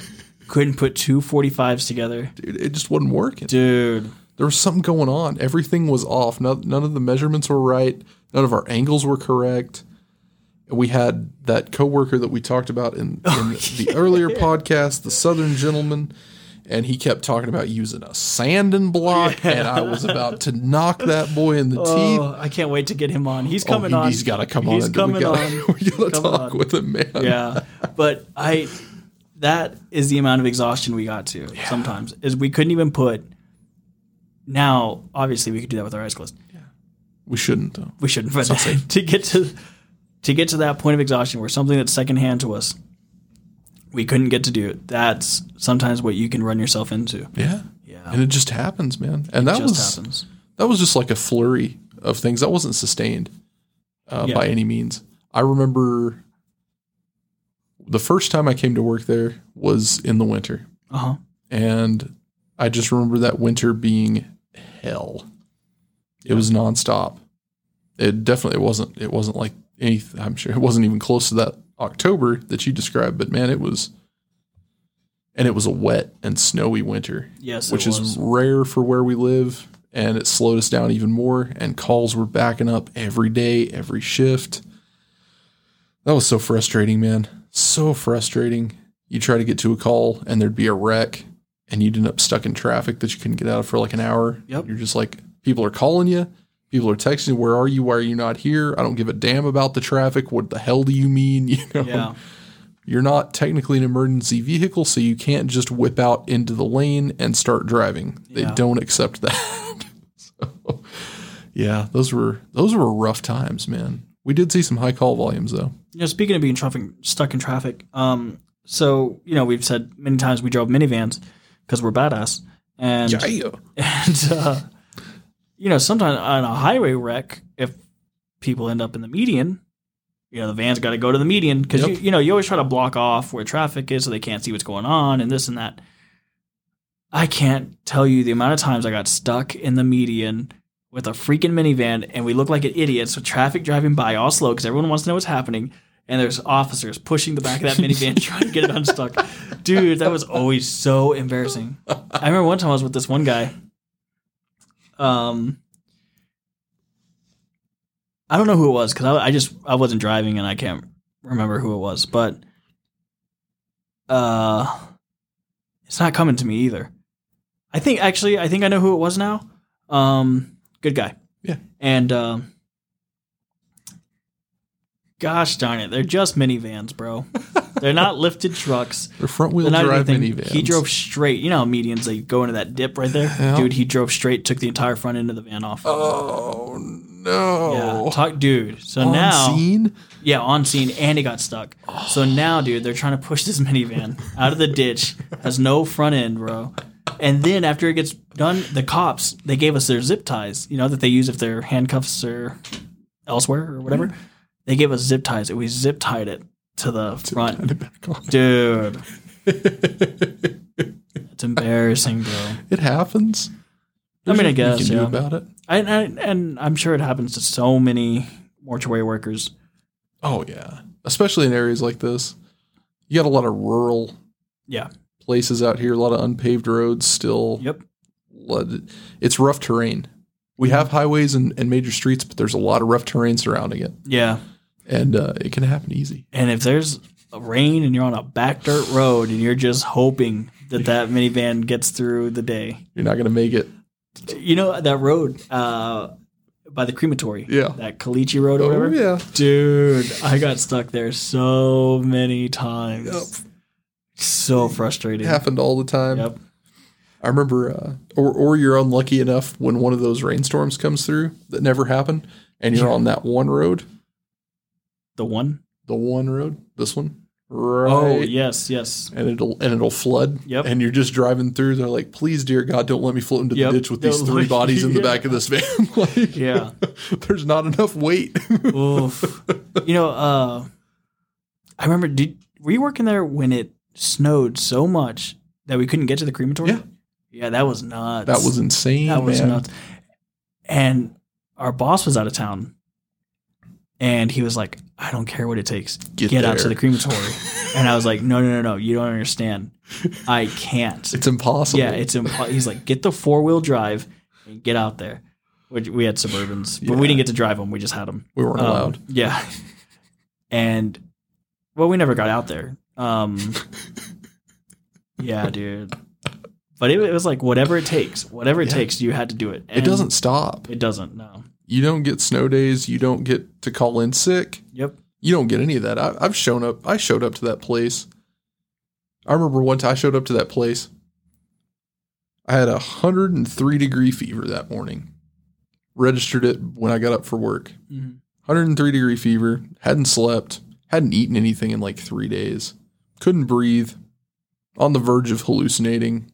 Couldn't put two 45s together. Dude, it just wasn't working. Dude. There was something going on. Everything was off. None, none of the measurements were right. None of our angles were correct. We had that coworker that we talked about in, in oh, the earlier podcast, the Southern gentleman, and he kept talking about using a sanding block, and I was about to knock that boy in the teeth. Oh, I can't wait to get him on. He's Oh, coming he, on. has got to come He's on. coming we gotta, on. We gotta talk on. with him, man. yeah but i that is the amount of exhaustion we got to sometimes is we couldn't even put now obviously we could do that with our eyes closed We shouldn't though. we shouldn't but to get to to get to that point of exhaustion where something that's secondhand to us we couldn't get to do it that's sometimes what you can run yourself into Yeah. yeah And it just happens, man. And that just was happens that was just like a flurry of things. That wasn't sustained uh, Yeah. by any means. I remember the first time I came to work there was in the winter, uh-huh and I just remember that winter being hell. It was nonstop. It definitely it wasn't. It wasn't like anything. I'm sure it wasn't even close to that October that you described. But man, it was. And it was a wet and snowy winter yes which is rare for where we live, and it slowed us down even more. And calls were backing up every day, every shift. That was so frustrating, man. So frustrating. You try to get to a call, and there'd be a wreck, and you'd end up stuck in traffic that you couldn't get out of for like an hour. Yep. You're just like, people are calling you. People are texting, where are you? Why are you not here? I don't give a damn about the traffic. What the hell do you mean? You know, yeah you're not technically an emergency vehicle, so you can't just whip out into the lane and start driving. They don't accept that. so, yeah, those were those were rough times, man. We did see some high call volumes though. you know, speaking of being traffic, stuck in traffic, um, so you know, we've said many times we drove minivans because we're badass, and Yeah. and uh, you know, sometimes on a highway wreck, if people end up in the median, you know the van's got to go to the median because Yep. you, you know you always try to block off where traffic is so they can't see what's going on and this and that. I can't tell you the amount of times I got stuck in the median with a freaking minivan and we look like idiots with traffic driving by all slow because everyone wants to know what's happening and there's officers pushing the back of that minivan trying to get it unstuck. Dude, that was always so embarrassing. I remember one time I was with this one guy. Um, I don't know who it was because I, I just I wasn't driving and I can't remember who it was, but uh, it's not coming to me either. I think actually I think I know who it was now. Um, good guy. Yeah. and um. Gosh darn it, they're just minivans, bro. they're not lifted trucks. They're front wheel drive minivans. He drove straight. You know how medians they go into that dip right there, Yeah. dude. He drove straight, took the entire front end of the van off. Oh no! Yeah, talk, dude. So On now, scene. yeah, on scene, and he got stuck. So oh. now, dude, they're trying to push this minivan out of the ditch. Has no front end, bro. And then after it gets done, the cops they gave us their zip ties. You know that they use if their handcuffs are elsewhere or whatever. Mm-hmm. They gave us zip ties, and we zip tied it to the front, Put it back on. dude. It's embarrassing, bro. It happens. I mean, I guess, you can yeah. do about it. I, I, and I'm sure it happens to so many mortuary workers. Oh yeah, especially in areas like this. You got a lot of rural Yeah. places out here, a lot of unpaved roads still. Yep. It's rough terrain. We have highways and, and major streets, but there's a lot of rough terrain surrounding it, Yeah. And uh, it can happen easy. And if there's a rain and you're on a back dirt road and you're just hoping that that minivan gets through the day, You're not going to make it. you know that road uh, by the crematory, Yeah. that Kalichi Road or Oh whatever, yeah. dude, I got stuck there so many times. Yep. So frustrating. It happened all the time. Yep. I remember, uh, or or you're unlucky enough when one of those rainstorms comes through that never happened, and you're on that one road, The one the one road, this one, right? Oh yes, yes. and it'll and it'll flood. Yep. And you're just driving through. They're like, please, dear God, don't let me float into Yep. the ditch with these three bodies in the back of this van. like, Yeah. there's not enough weight. Oof. You know, uh, I remember. Did were you working there when it snowed so much that we couldn't get to the crematory? Yeah. Yeah, that was nuts. that was insane. that was man. nuts. And our boss was out of town, and he was like, "I don't care what it takes. Get Get, out to the crematory." and I was like, "No, no, no, no. You don't understand. I can't." It's impossible. Yeah, it's impo- he's like, get the four wheel drive and get out there. Which we had Suburbans, but Yeah. we didn't get to drive them. We just had them. we weren't allowed. Yeah, and well, we never got out there. Um, yeah, dude. But it, it was like whatever it takes, whatever it Yeah. takes, you had to do it. It doesn't stop. It doesn't. No. You don't get snow days. You don't get to call in sick. Yep. You don't get any of that. I, I've shown up. I showed up to that place. I remember once I showed up to that place. I had a hundred and three degree fever that morning. Registered it when I got up for work. Mhm. 103 degree fever. Hadn't slept. Hadn't eaten anything in like three days. Couldn't breathe. On the verge of hallucinating.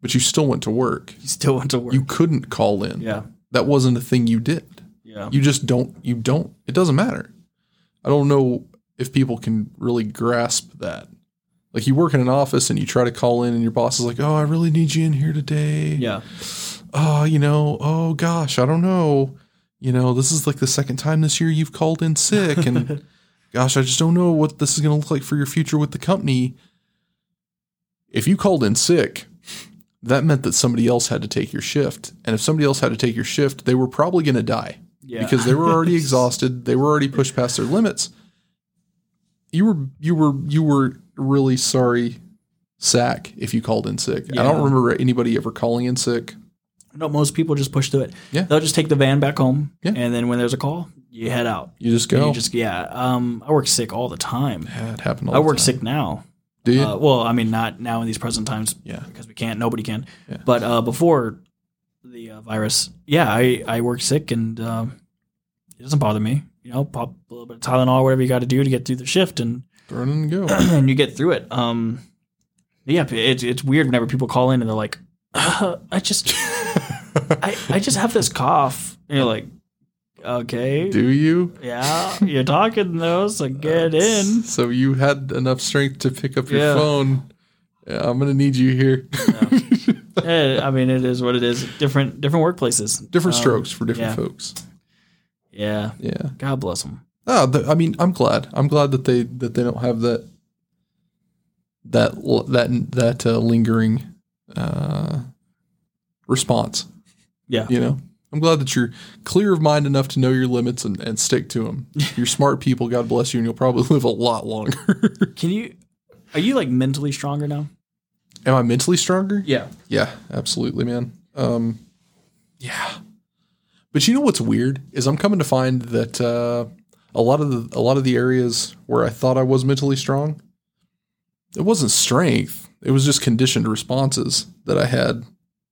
But you still went to work. You still went to work. You couldn't call in. yeah. That wasn't a thing you did. Yeah. You just don't. You don't. It doesn't matter. I don't know if people can really grasp that. Like you work in an office and you try to call in, and your boss is like, "Oh, I really need you in here today." yeah. Oh, you know. Oh gosh, I don't know. You know, this is like the second time this year you've called in sick, and gosh, I just don't know what this is going to look like for your future with the company. If you called in sick, that meant that somebody else had to take your shift, and if somebody else had to take your shift, they were probably going to die Yeah. because they were already exhausted. They were already pushed past their limits. You were you were you were really sorry, sack, if you called in sick. I don't remember anybody ever calling in sick. no, most people just push through it. Yeah. They'll just take the van back home, Yeah. and then when there's a call, you head out. You just go. You just yeah. Um, I work sick all the time. yeah, it happened. All I work sick now. Do you? Uh, well, I mean, not now in these present times yeah. because we can't. Nobody can. Yeah. But uh, before the uh, virus, yeah, I I work sick and um, it doesn't bother me. You know, pop a little bit of Tylenol, whatever you got to do to get through the shift, and and go. and you get through it. Um, yeah, it's it's weird whenever people call in and they're like, uh, I just I, I just have this cough. And you're like, Okay. Do you? Yeah, you're talking though, so get in. So you had enough strength to pick up your Yeah. phone. Yeah, I'm gonna need you here. Eh, I mean, it is what it is. Different different workplaces. different Um, strokes for different yeah. folks. Yeah. Yeah. God bless them. Oh, the, I mean, I'm glad. I'm glad that they that they don't have that that l- that that uh, lingering uh, response. Yeah. You know, I'm glad that you're clear of mind enough to know your limits and, and stick to them. you're smart people. God bless you, and you'll probably live a lot longer. Can you? Are you like mentally stronger now? Am I mentally stronger? Yeah. Yeah, absolutely, man. Um, yeah, but you know what's weird is I'm coming to find that uh, a lot of the a lot of the areas where I thought I was mentally strong, it wasn't strength. It was just conditioned responses that I had.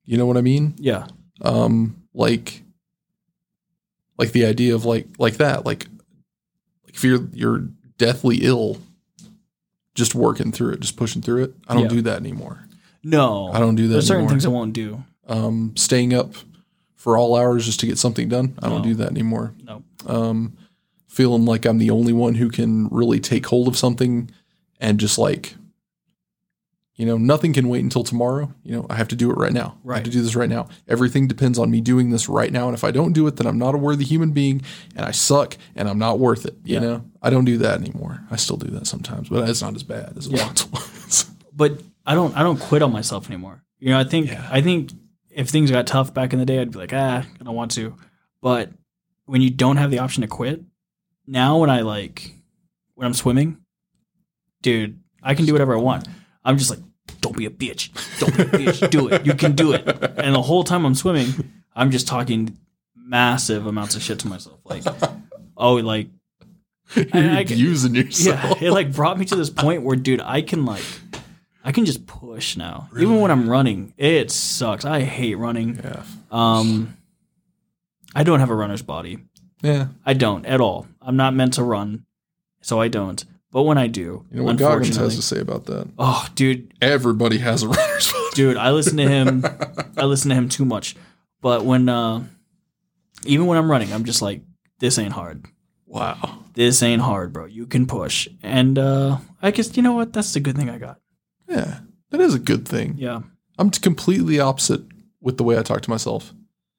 You know what I mean? Yeah. Um, like, like the idea of like like that, like, like if you're you're deathly ill, just working through it, just pushing through it. I don't Yeah. do that anymore. No. I don't do that There's certain things I won't do. um, staying up for all hours just to get something done. I don't do that anymore. No. Um, feeling like I'm the only one who can really take hold of something and just like, you know, nothing can wait until tomorrow. You know, I have to do it right now. I have to do this right now. Everything depends on me doing this right now. And if I don't do it, then I'm not a worthy human being and I suck and I'm not worth it. You Yeah. know, I don't do that anymore. I still do that sometimes, but it's not as bad as it Yeah. once was. But I don't. I don't quit on myself anymore. You know. I think. Yeah. I think if things got tough back in the day, I'd be like, ah, I don't want to. But when you don't have the option to quit, now when I like when I'm swimming, dude, I can do whatever I want. I'm just like, don't be a bitch. Don't be a bitch. Do it. You can do it. And the whole time I'm swimming, I'm just talking massive amounts of shit to myself. Like, oh, like You're I can- yourself. yeah, it like brought me to this point where, dude, I can like, I can just push now. Even when I'm running, it sucks. I hate running. Yeah. Um, I don't have a runner's body. Yeah. I don't at all. I'm not meant to run, so I don't. But when I do, You know what Goggins has to say about that? oh, dude, Everybody has a runner's dude, I listen to him. I listen to him too much. But when, uh, even when I'm running, I'm just like, this ain't hard. Wow. This ain't hard, bro. You can push. And uh, I guess you know what? That's the good thing I got. Yeah, that is a good thing. Yeah. I'm completely opposite with the way I talk to myself.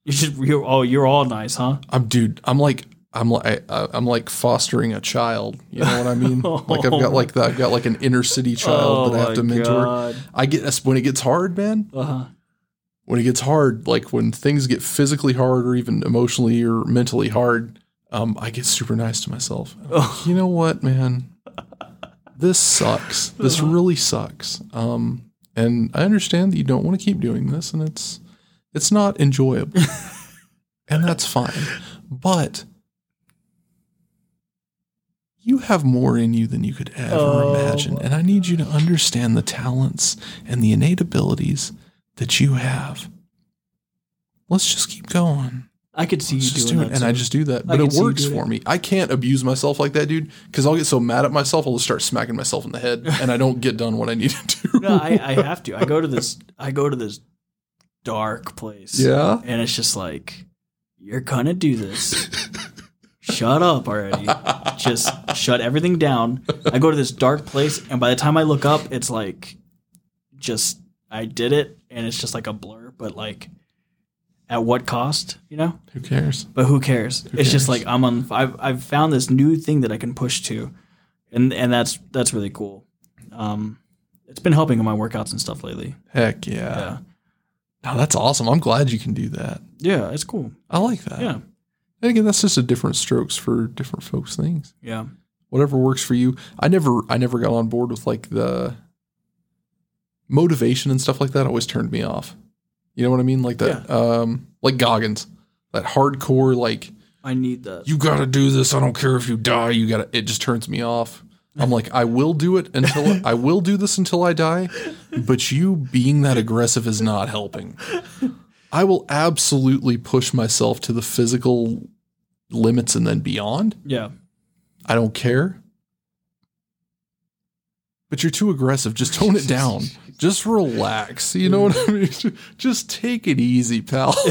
You should. You're, oh, you're all nice, huh? I'm dude. I'm like I'm like I, I'm like fostering a child. You know what I mean? like I've got like that. I've got like an inner city child that I have to mentor. God. I get when it gets hard, man. Uh-huh. When it gets hard, like when things get physically hard or even emotionally or mentally hard, um, I get super nice to myself. I'm like, you know what, man? This sucks. This really sucks. Um, and I understand that you don't want to keep doing this, and it's it's not enjoyable, and that's fine. But you have more in you than you could ever Oh, imagine, and I need you to understand the talents and the innate abilities that you have. Let's just keep going. I could see you Just doing do it, that. and I just do that. But it works for it. me. I can't abuse myself like that, dude, because I'll get so mad at myself. I'll just start smacking myself in the head, and I don't get done what I need to do. no, I, I have to. I go to this. I go to this dark place. yeah. And it's just like, you're gonna do this. shut up already. Just shut everything down. I go to this dark place, and by the time I look up, it's like, just I did it, and it's just like a blur. But like, at what cost? You know. Who cares? But who cares? it's just like I'm on. I've I've found this new thing that I can push to, and and that's that's really cool. Um, it's been helping in my workouts and stuff lately. Heck yeah. Yeah, No, that's awesome. I'm glad you can do that. yeah, it's cool. I like that. Yeah, And again, that's just a different strokes for different folks' things. yeah, Whatever works for you. I never, I never got on board with like the motivation and stuff like that. Always turned me off. You know what I mean? Like that, um, like Goggins, that hardcore, like I need that. you got to do this. I don't care if you die. You got to. It just turns me off. I'm like, I will do it until I will do this until I die. But you being that aggressive is not helping. I will absolutely push myself to the physical limits and then beyond. yeah, I don't care. But you're too aggressive. Just tone it down. just relax. You know what I mean? Just take it easy, pal.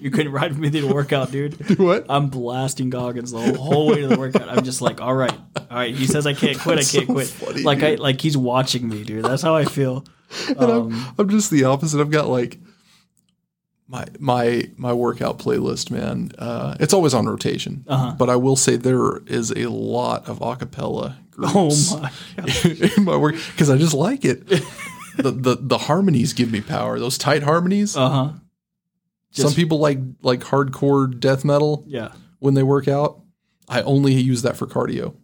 You couldn't ride with me to the workout, dude. what? I'm blasting Goggins the whole way to the workout. I'm just like, all right, all right. He says I can't quit. I can't so quit. funny, like I like he's watching me, dude. That's how I feel. And Um, I'm, I'm just the opposite. I've got like my my my workout playlist, man. Uh, it's always on rotation, Uh-huh. but I will say there is a lot of acapella Oh groups my! in my work because I just like it. the, the the harmonies give me power. Those tight harmonies. Uh huh. Some people like like hardcore death metal Yeah. when they work out. I only use that for cardio.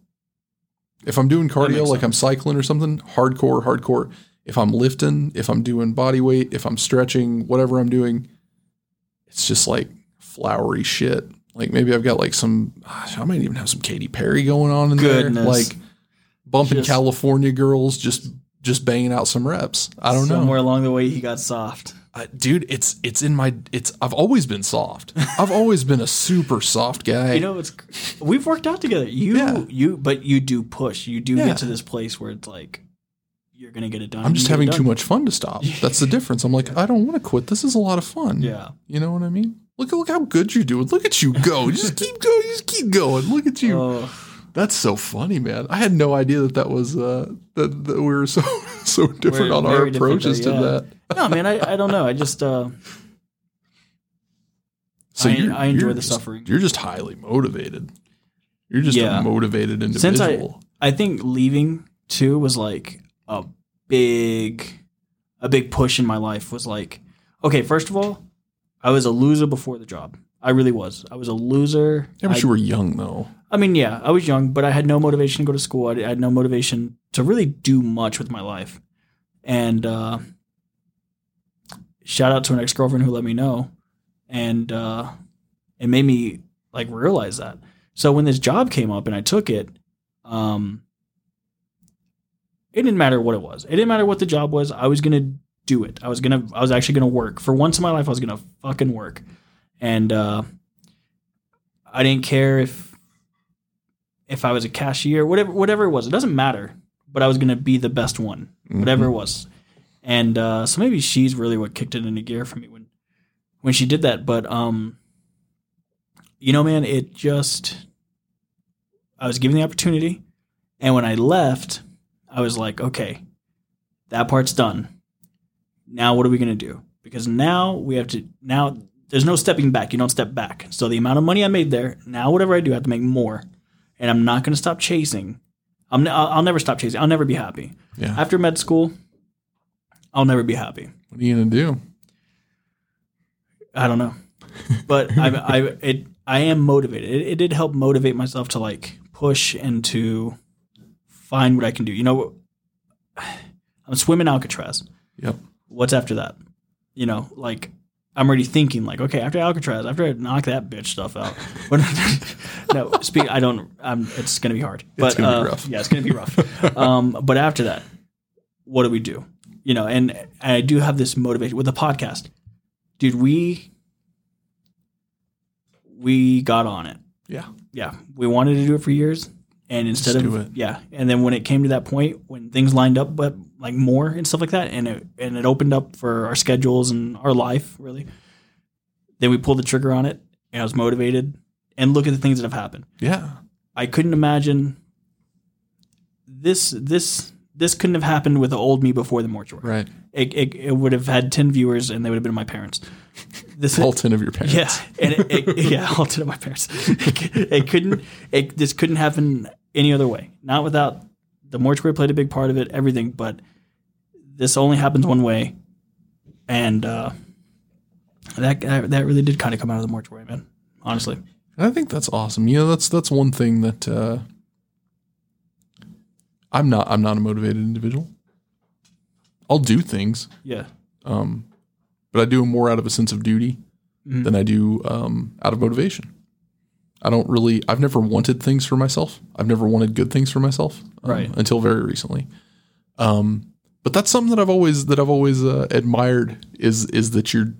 If I'm doing cardio, like I'm cycling or something, hardcore, hardcore. If I'm lifting, if I'm doing body weight, if I'm stretching, whatever I'm doing, it's just like flowery shit. Like maybe I've got like some, I might even have some Katy Perry going on in Goodness. there, like bumping Just- California girls, just just banging out some reps. I don't know. Somewhere along the way, he got soft. I, dude, it's it's in my it's. I've always been soft. I've always been a super soft guy. You know, it's we've worked out together. You, Yeah. you, but you do push. You do Yeah. get to this place where it's like you're gonna get it done. I'm just You get it having too much fun to stop. That's the difference. I'm like, I don't want to quit. This is a lot of fun. Yeah. You know what I mean? Look look how good you're doing. Look at you go. You just keep going. You just keep going. Look at you. Oh, That's so funny, man. I had no idea that that was uh that, that we were so so different We're on our approaches though, to that. no, man. I, I don't know. I just uh, So I- I enjoy the just- suffering. You're just highly motivated. You're just Yeah. a motivated Since I- I think leaving too was like a big, a big push in my life. Was like, okay, first of all, I was a loser before the job. I really was. I was a loser. yeah, but I, you were young though. I mean, yeah, I was young, but I had no motivation to go to school. I, I had no motivation to really do much with my life. And uh, shout out to an ex girlfriend who let me know, and uh, it made me like realize that. So when this job came up and I took it, um, it didn't matter what it was. It didn't matter what the job was. I was gonna do it. I was gonna. I was actually gonna work. For once in my life, I was gonna fucking work, and uh, I didn't care if if I was a cashier, whatever whatever it was. It doesn't matter. But I was gonna be the best one, whatever it was. And uh, so maybe she's really what kicked it into gear for me when when she did that. But um, you know, man, it just I was given the opportunity, and when I left, I was like, okay, that part's done. Now what are we gonna do? Because now we have to now there's no stepping back. You don't step back. So the amount of money I made there, now whatever I do, I have to make more, and I'm not gonna stop chasing. I'm I'll, I'll never stop chasing. I'll never be happy. Yeah. After med school, I'll never be happy. What are you gonna do? I don't know, but I, I, it, I am motivated. It, it did help motivate myself to like push and to find what I can do. You know, I'm swimming Alcatraz. Yep. What's after that? You know, like I'm already thinking like, okay, after Alcatraz, after I knock that bitch stuff out. No, speak. I don't. I'm. It's gonna be hard. But gonna be uh, rough. Yeah, it's gonna be rough. um, but after that, what do we do? You know, and I do have this motivation with the podcast, dude. We we got on it. Yeah. Yeah, we wanted to do it for years, and instead Just of yeah, and then when it came to that point when things lined up, but like more and stuff like that, and it and it opened up for our schedules and our life really. Then we pulled the trigger on it, and I was motivated. And look at the things that have happened. Yeah. I couldn't imagine this this this couldn't have happened with the old me before the mortuary. Right. It, it, it would have had ten viewers, and they would have been my parents. This All ten of your parents. yeah, and it, it, yeah, all ten of my parents. It, it couldn't. It, this couldn't happen any other way. Not without the mortuary played a big part of it. Everything, but this only happens one way, and uh, that that really did kind of come out of the mortuary, man. Honestly, I think that's awesome. You know, that's that's one thing that uh, I'm not. I'm not a motivated individual. I'll do things, yeah, um, but I do them more out of a sense of duty Mhm. than I do um, out of motivation. I don't really. I've never wanted things for myself. I've never wanted good things for myself, um, Right. Until very recently. Um, but that's something that I've always that I've always uh, admired is is that you're,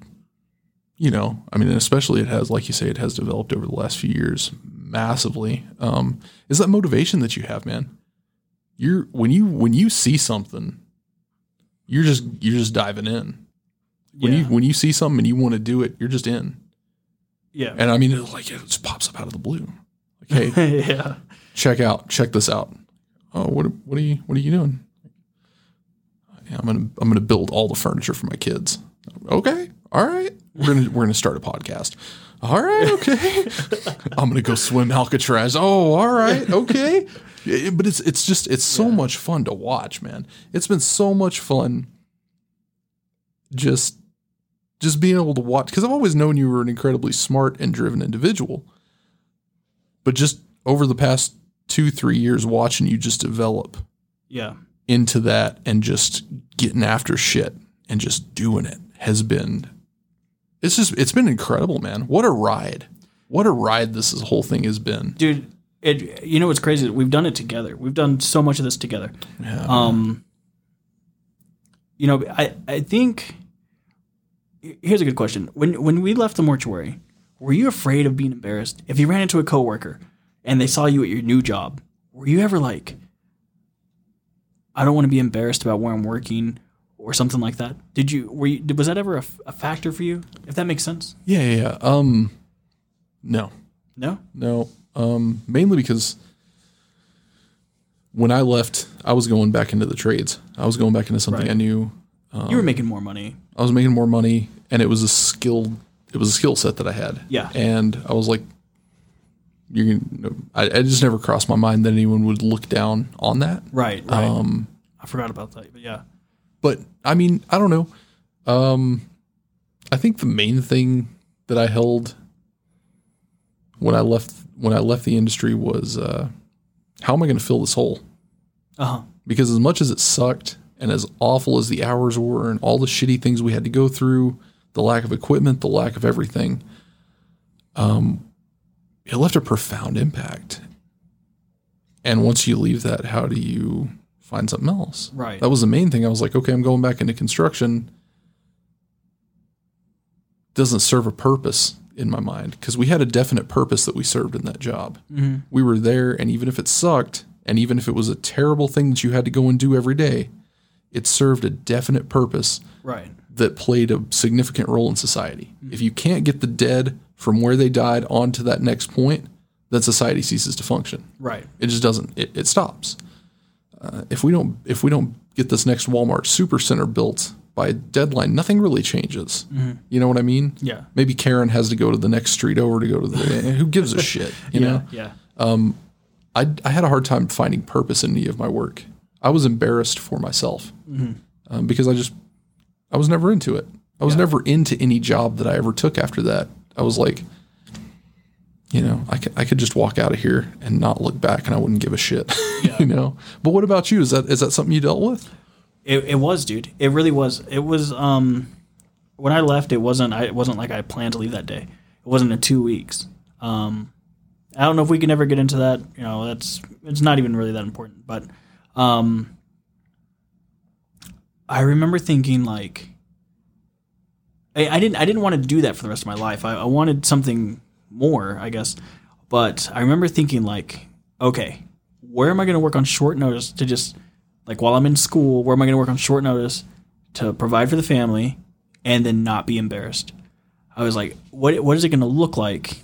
you know, I mean, especially it has, like you say, it has developed over the last few years massively. Um, is that motivation that you have, man? You're when you when you see something you're just you're just diving in. When you when you see something and you want to do it, you're just in. Yeah. And I mean, it, like it just pops up out of the blue. Like, hey, yeah. check out, check this out. Oh, what what are you what are you doing? Yeah, I'm gonna I'm gonna build all the furniture for my kids. Okay, all right. We're gonna we're gonna start a podcast. All right, okay. I'm gonna go swim Alcatraz. Oh, all right, okay. Yeah, But it's it's just it's so much fun to watch, man. It's been so much fun. Just just being able to watch because I've always known you were an incredibly smart and driven individual, but just over the past two three years watching you just develop Yeah. into that and just getting after shit and just doing it has been it's just it's been incredible man what a ride what a ride this whole thing has been Dude, it you know what's crazy? We've done it together. We've done so much of this together. yeah. Um you know, I I think here's a good question. When when we left the mortuary, were you afraid of being embarrassed? If you ran into a coworker and they saw you at your new job, were you ever like I don't want to be embarrassed about where I'm working or something like that? Did you were you was that ever a, a factor for you? If that makes sense? yeah yeah yeah um no No? no um mainly because when i left i was going back into the trades i was going back into something Right. i knew you were making more money. I was making more money and it was a skill it was a skill set that I had. Yeah. And I was like you're gonna, I, I just never crossed my mind that anyone would look down on that. Right, right. Um I forgot about that, but yeah. but I mean, I don't know. Um I think the main thing that I held when I left when I left the industry was uh how am I going to fill this hole? Uh-huh. because as much as it sucked and as awful as the hours were and all the shitty things we had to go through, the lack of equipment, the lack of everything, um, it left a profound impact. And once you leave that, how do you find something else? Right. That was the main thing. I was like, okay, I'm going back into construction. Doesn't serve a purpose in my mind because we had a definite purpose that we served in that job. We were there, and even if it sucked, and even if it was a terrible thing that you had to go and do every day, it served a definite purpose Right. that played a significant role in society. Hmm. If you can't get the dead from where they died onto that next point, then society ceases to function. Right. It just doesn't. It, it stops. Uh, if we don't, if we don't get this next Walmart supercenter built by deadline, nothing really changes. Mm-hmm. You know what I mean? Yeah. Maybe Karen has to go to the next street over to go to the. who gives a shit? You know. Yeah. Um, I, I had a hard time finding purpose in any of my work. I was embarrassed for myself um, because I just I was never into it. I was never into any job that I ever took after that. I was like, you know, I could, I could just walk out of here and not look back, and I wouldn't give a shit. you know. But what about you? Is that is that something you dealt with? It, it was, dude. It really was. It was. Um, when I left, it wasn't. I it wasn't like I planned to leave that day. It wasn't in two weeks. Um, I don't know if we can ever get into that. You know, that's it's not even really that important. But um, I remember thinking like, I, I didn't. I didn't want to do that for the rest of my life. I, I wanted something more, I guess. But I remember thinking like, okay, where am I going to work on short notice to just like while I'm in school, where am I going to work on short notice to provide for the family and then not be embarrassed? I was like, what what is it going to look like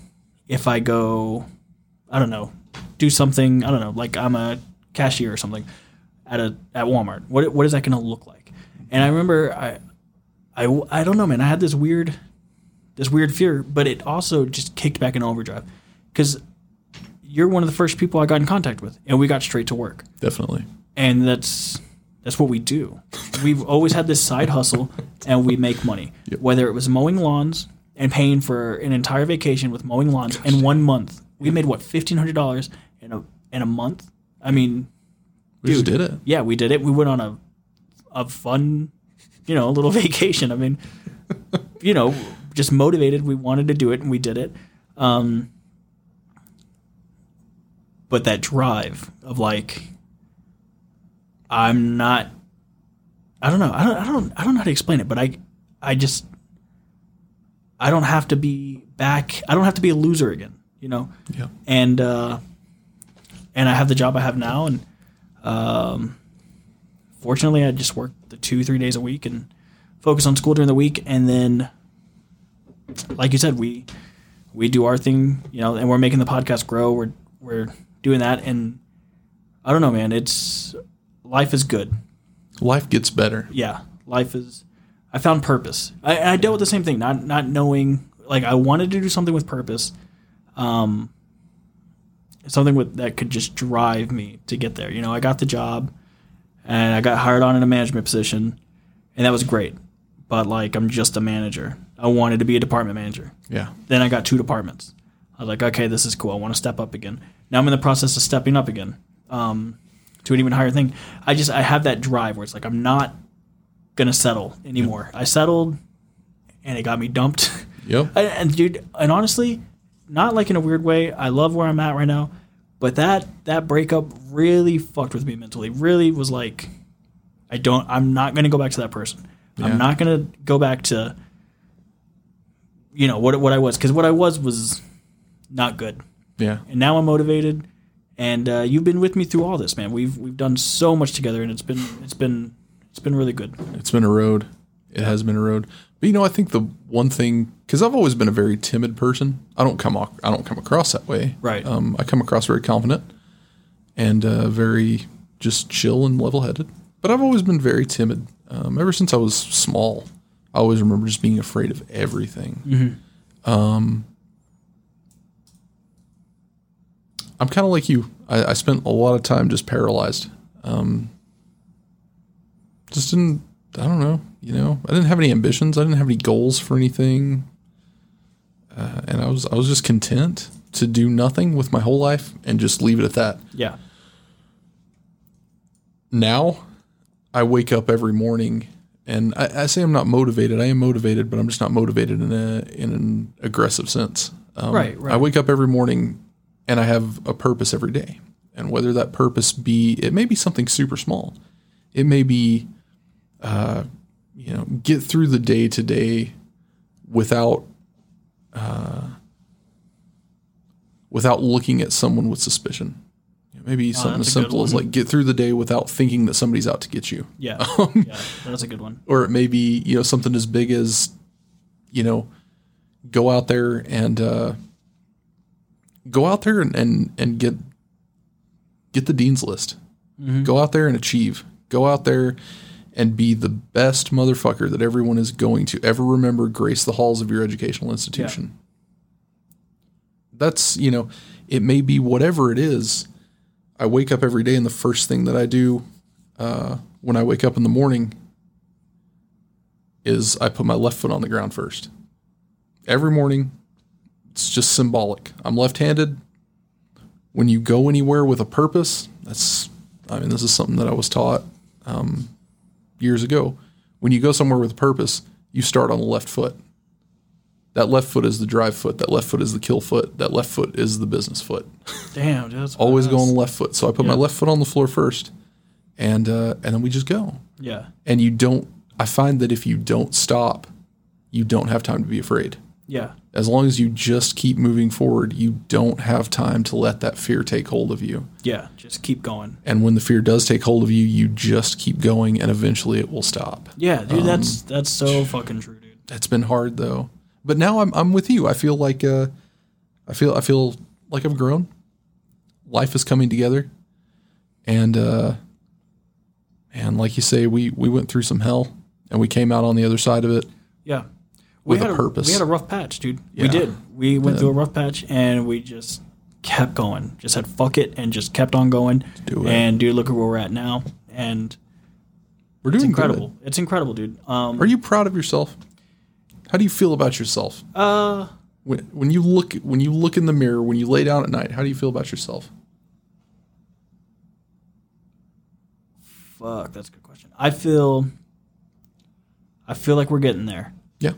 if I go, I don't know, do something, I don't know, like I'm a cashier or something at a at Walmart. What what is that going to look like? And I remember I I I don't know, man. I had this weird this weird fear, but it also just kicked back in overdrive cuz you're one of the first people I got in contact with and we got straight to work Definitely. and that's that's what we do. We've always had this side hustle, and we make money. Whether it was mowing lawns and paying for an entire vacation with mowing lawns in one month, we made what fifteen hundred dollars in a in a month. I mean, We Dude. did it. yeah, we did it. We went on a a fun, you know, little vacation. I mean, you know, just motivated. We wanted to do it, and we did it. Um, but that drive of like, I'm not. I don't know. I don't. I don't. I don't know how to explain it. But I, I just. I don't have to be back. I don't have to be a loser again. You know Yeah. and uh, and I have the job I have now, and um, fortunately, I just work the two three days a week and focus on school during the week, and then, like you said, we we do our thing, you know, and we're making the podcast grow. We're we're doing that, and I don't know, man. It's life is good. Life gets better. Yeah, life is. I found purpose. I, I dealt with the same thing, not not knowing. Like I wanted to do something with purpose, um, something with that could just drive me to get there. You know, I got the job, and I got hired on in a management position, and that was great. But like, I'm just a manager. I wanted to be a department manager. Yeah. Then I got two departments. I was like, okay, this is cool. I want to step up again. Now I'm in the process of stepping up again um, to an even higher thing. I just I have that drive where it's like I'm not gonna settle anymore. I settled, and it got me dumped. Yep. and, and dude, and honestly, not like in a weird way. I love where I'm at right now, but that that breakup really fucked with me mentally. Really was like, I don't. I'm not gonna go back to that person. Yeah. I'm not gonna go back to. You know what what I was because what I was was not good, Yeah. and now I'm motivated. And uh, you've been with me through all this, man. We've we've done so much together, and it's been it's been it's been really good. It's been a road. It has been a road. You know, I think the one thing because I've always been a very timid person. I don't come off, I don't come across that way. Right. Um, I come across very confident and uh, very just chill and level headed. But I've always been very timid. Um, ever since I was small, I always remember just being afraid of everything. Um, I'm kind of like you. I, I spent a lot of time just paralyzed. Um, just didn't. I don't know. You know, I didn't have any ambitions. I didn't have any goals for anything, uh, and I was I was just content to do nothing with my whole life and just leave it at that. Yeah, Now, I wake up every morning and I, I say I'm not motivated. I am motivated, but I'm just not motivated in a in an aggressive sense. Um, Right, right. I wake up every morning and I have a purpose every day, and whether that purpose be it may be something super small, it may be, uh, you know, get through the day to day without. Uh, without looking at someone with suspicion. Maybe something as simple as like get through the day without thinking that somebody's out to get you yeah, Um, yeah. That's a good one. or it may be you know something as big as you know go out there and uh, go out there and, and and get get the dean's list go out there and achieve go out there and be the best motherfucker that everyone is going to ever remember grace the halls of your educational institution that's you know it may be whatever it is i wake up every day and the first thing that i do uh, when i wake up in the morning is I put my left foot on the ground first. Every morning, it's just symbolic. I'm left handed. When you go anywhere with a purpose, that's, I mean, this is something that I was taught um, years ago. When you go somewhere with a purpose, you start on the left foot. That left foot is the drive foot. That left foot is the kill foot. That left foot is the business foot. Damn, dude, that's Always go on the left foot. So I put my left foot on the floor first, and uh, and then we just go Yeah, and you don't i find that if you don't stop you don't have time to be afraid yeah, as long as you just keep moving forward you don't have time to let that fear take hold of you. Yeah. Just keep going. and when the fear does take hold of you you just keep going and eventually it will stop. Yeah, dude, Um, that's that's so fucking true, dude. it's been hard though. But now i'm, I'm with you. I feel like uh, i feel i feel like i've grown. Life is coming together. And uh and like you say we we went through some hell and we came out on the other side of it. Yeah, With we a had purpose. we had a rough patch, dude. We did. We went did. through a rough patch, and we just kept going. Just said fuck it, and just kept on going. do it. And dude, look at where we're at now, and we're it's doing incredible. good. It's incredible, dude. Um, Are you proud of yourself? How do you feel about yourself? uh, When, when you look when you look in the mirror, when you lay down at night, how do you feel about yourself? fuck, that's a good question. I feel, I feel like we're getting there. Yeah.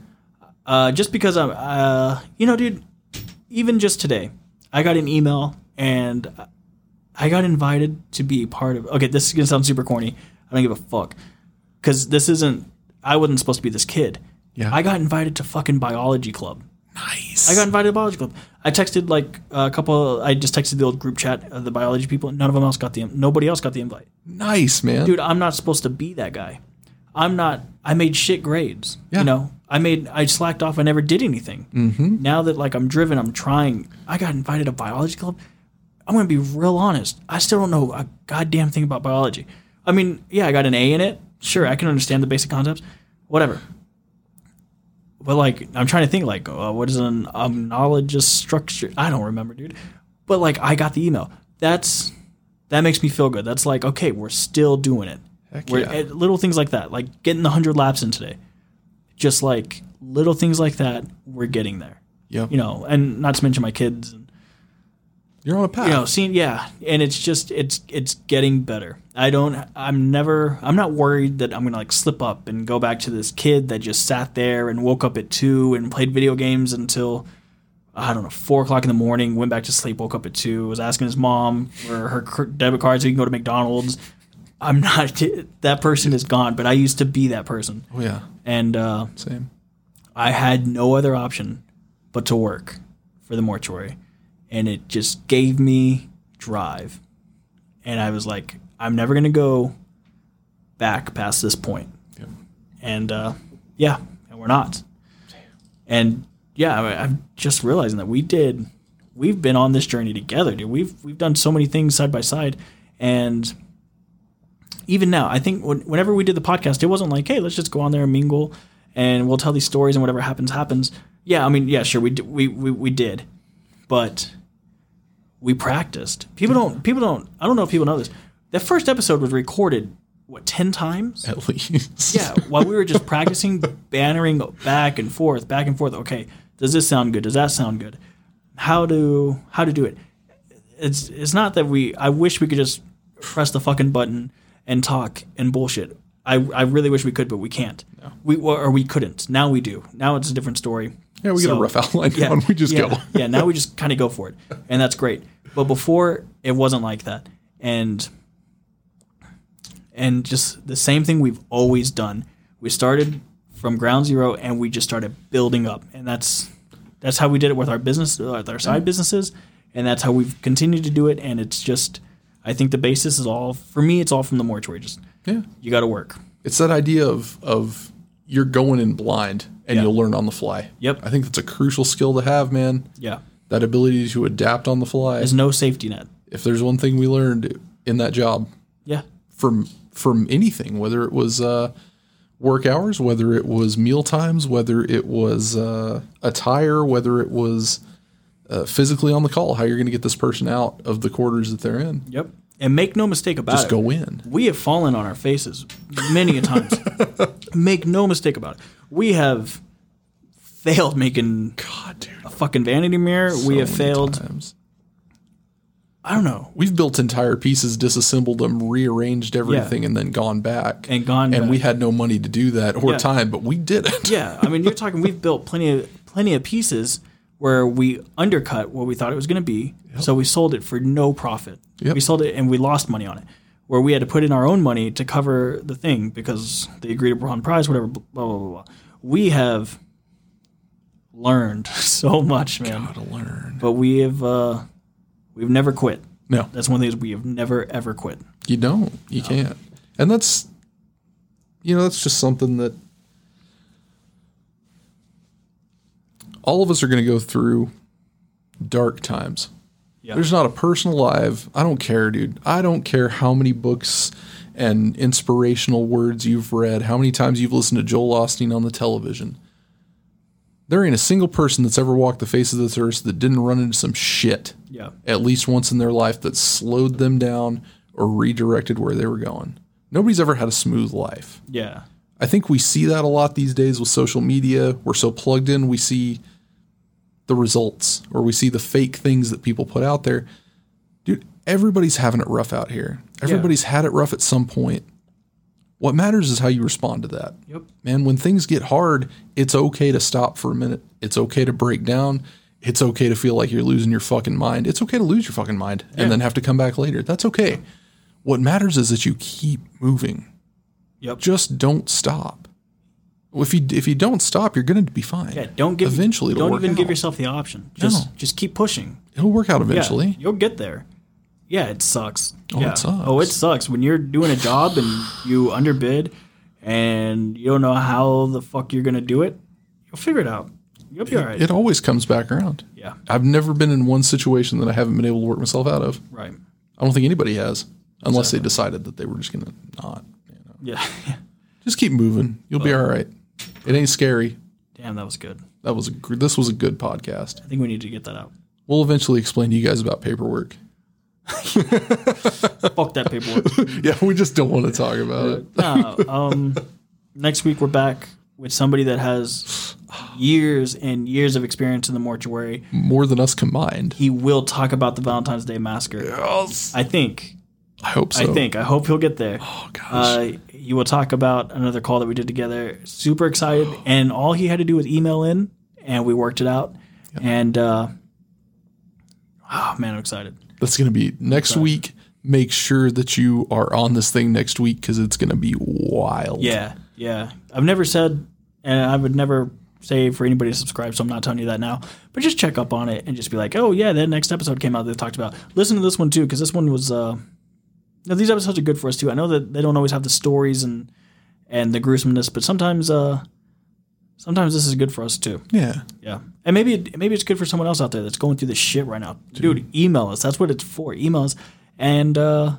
Uh, just because I'm, uh, you know, dude, even just today, I got an email and I got invited to be part of. Okay, this is gonna sound super corny. I don't give a fuck because this isn't. I wasn't supposed to be this kid. Yeah. I got invited to fucking biology club. Nice. I got invited to biology club. I texted like a couple. I just texted the old group chat of the biology people. None of them else got the. Nobody else got the invite. nice, man. Dude, I'm not supposed to be that guy. I'm not. I made shit grades. Yeah. You know, I made. I slacked off. I never did anything. Mm-hmm. Now that like I'm driven, I'm trying. I got invited to biology club. I'm gonna be real honest. I still don't know a goddamn thing about biology. I mean, yeah, I got an A in it. Sure, I can understand the basic concepts. Whatever. But like, I'm trying to think like, uh, what is an homologous structure? I don't remember, dude. But like, I got the email. That's that makes me feel good. That's like, okay, we're still doing it. Yeah. little things like that, like getting the hundred laps in today. Just like little things like that, we're getting there. Yep. You know, and not to mention my kids and You're on a path. you know, seeing yeah, and it's just it's it's getting better. I don't I'm never I'm not worried that I'm gonna like slip up and go back to this kid that just sat there and woke up at two and played video games until I don't know four o'clock in the morning, went back to sleep, woke up at two, was asking his mom for her debit card so he can go to McDonald's. I'm not that person is gone, but I used to be that person, oh yeah. and uh, Same. I had no other option but to work for the mortuary. And it just gave me drive. And I was like, I'm never going to go back past this point. Yep. And uh, yeah, and we're not. And yeah, I, I'm just realizing that we did, we've been on this journey together, dude. We've, we've done so many things side by side. And even now, I think when, whenever we did the podcast, it wasn't like, hey, let's just go on there and mingle and we'll tell these stories and whatever happens, happens. Yeah, I mean, yeah, sure, we, d- we, we, we did. But we practiced. People don't, people don't, I don't know if people know this. That first episode was recorded, what, 10 times? At least. Yeah, while we were just practicing, bannering back and forth, back and forth. Okay, does this sound good? Does that sound good? How to how to do it? It's it's not that we. I wish we could just press the fucking button and talk and bullshit. I I really wish we could, but we can't. We or we couldn't. Now we do. Now it's a different story. Yeah, we get a rough outline down. We just yeah, go. yeah, now we just kind of go for it, and that's great. But before it wasn't like that, and and just the same thing we've always done. We started from ground zero, and we just started building up, and that's that's how we did it with our business, with our side mm. businesses, and that's how we've continued to do it. And it's just, I think the basis is all for me. It's all from the mortuary. Just Yeah. you got to work. It's that idea of of you're going in blind and Yeah. you'll learn on the fly. Yep. I think that's a crucial skill to have, man. Yeah, That ability to adapt on the fly. there's no safety net. If there's one thing we learned in that job Yeah, from from anything, whether it was uh, work hours, whether it was meal times, whether it was uh, attire, whether it was uh, physically on the call, how you're going to get this person out of the quarters that they're in. yep. And make no mistake about Just it. Just go in. We have fallen on our faces many a times. Make no mistake about it. We have failed making God, dude. a fucking vanity mirror. we have failed. times. I don't know. We've built entire pieces, disassembled them, rearranged everything, and then gone back. And gone And we had no money to do that or Yeah. time, but we did it. Yeah, I mean, you're talking. We've built plenty of plenty of pieces where we undercut what we thought it was going to be, so we sold it for no profit. Yep. We sold it and we lost money on it. Where we had to put in our own money to cover the thing because they agreed upon price, whatever. Blah blah blah. blah. We have learned so much, man. Gotta learn. But we have uh, we've never quit. No, That's one of the things we have never ever quit. you don't. You can't. And that's, you know, that's just something that all of us are going to go through dark times. Yeah. There's not a person alive. I don't care, dude. I don't care how many books and inspirational words you've read, how many times you've listened to Joel Osteen on the television. There ain't a single person that's ever walked the face of this earth that didn't run into some shit Yeah. at least once in their life that slowed them down or redirected where they were going. Nobody's ever had a smooth life. Yeah. I think we see that a lot these days with social media. We're so plugged in, we see the results or we see the fake things that people put out there. Dude, everybody's having it rough out here. Everybody's had it rough at some point. What matters is how you respond to that. Yep. Man, when things get hard, it's okay to stop for a minute. It's okay to break down. It's okay to feel like you're losing your fucking mind. It's okay to lose your fucking mind and then have to come back later. That's okay. What matters is that you keep moving Yep. just don't stop. If you if you don't stop, you're going to be fine. Yeah, don't give eventually. Don't even give yourself the option. Just No. just keep pushing. It'll work out Yeah, eventually. you'll get there. Yeah, it sucks. Oh, it yeah. sucks. Oh, it sucks when you're doing a job and you underbid and you don't know how the fuck you're gonna do it. You'll figure it out. You'll be all right. It always comes back around. yeah, I've never been in one situation that I haven't been able to work myself out of. right. I don't think anybody has, unless they decided that they were just going to not. You know. Yeah. Just keep moving. You'll be all right. It ain't scary. Damn, that was good. That was a, gr- this was a good podcast. I think we need to get that out. We'll eventually explain to you guys about paperwork. Fuck that paperwork. Yeah, we just don't want to talk about it. no, um, next week we're back with somebody that has years and years of experience in the mortuary. More than us combined. He will talk about the Valentine's Day massacre. Yes. I think. I hope so. I think. I hope he'll get there. Oh gosh. Uh, he will talk about another call that we did together. Super excited, and all he had to do was email in, and we worked it out. And uh, oh man, I'm excited. That's going to be next week. Make sure that you are on this thing next week because it's going to be wild. Yeah, yeah. I've never said, and I would never say for anybody to subscribe, so I'm not telling you that now. But just check up on it and just be like, oh yeah, that next episode came out that they talked about. Listen to this one too, because this one was. Uh, know, these episodes are good for us too. I know that they don't always have the stories and and the gruesomeness, but sometimes uh, sometimes this is good for us too. Yeah. Yeah, and maybe it, maybe it's good for someone else out there that's going through this shit right now. Dude, email us. That's what it's for. Email us, and uh,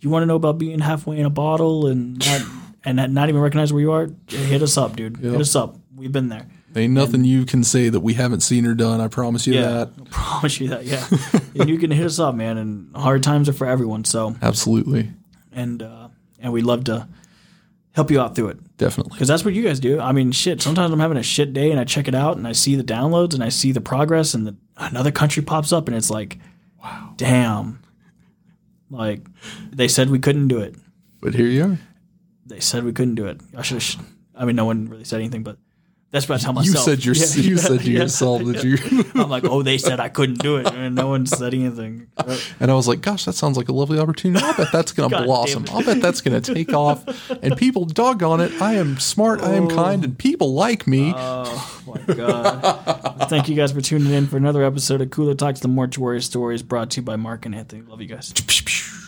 you want to know about being halfway in a bottle and not, and not- not even recognize where you are. Hit us up, dude. Hit us up. We've been there. Ain't nothing you can say that we haven't seen or done. I promise you Yeah, that. I promise you that. Yeah, and you can hit us up, man. And hard times are for everyone. So, Absolutely. and uh, and we love to help you out through it. Definitely. because that's what you guys do. I mean, shit. Sometimes I'm having a shit day and I check it out and I see the downloads and I see the progress and the, another country pops up and it's like, wow, damn. Like they said we couldn't do it. But here you are. They said we couldn't do it. I should. I mean, no one really said anything, but that's what I tell You myself. said your, Yeah, you yeah, said to yeah. yourself that you I'm like, oh, they said I couldn't do it, and no one said anything. and I was like, gosh, that sounds like a lovely opportunity. I'll bet that's gonna blossom. I'll bet that's gonna take off. And people doggone it. I am smart, I am kind, and people like me. Oh my god! Thank you guys for tuning in for another episode of Cooler Talks, the Mortuary Stories, brought to you by Mark and Anthony. Love you guys.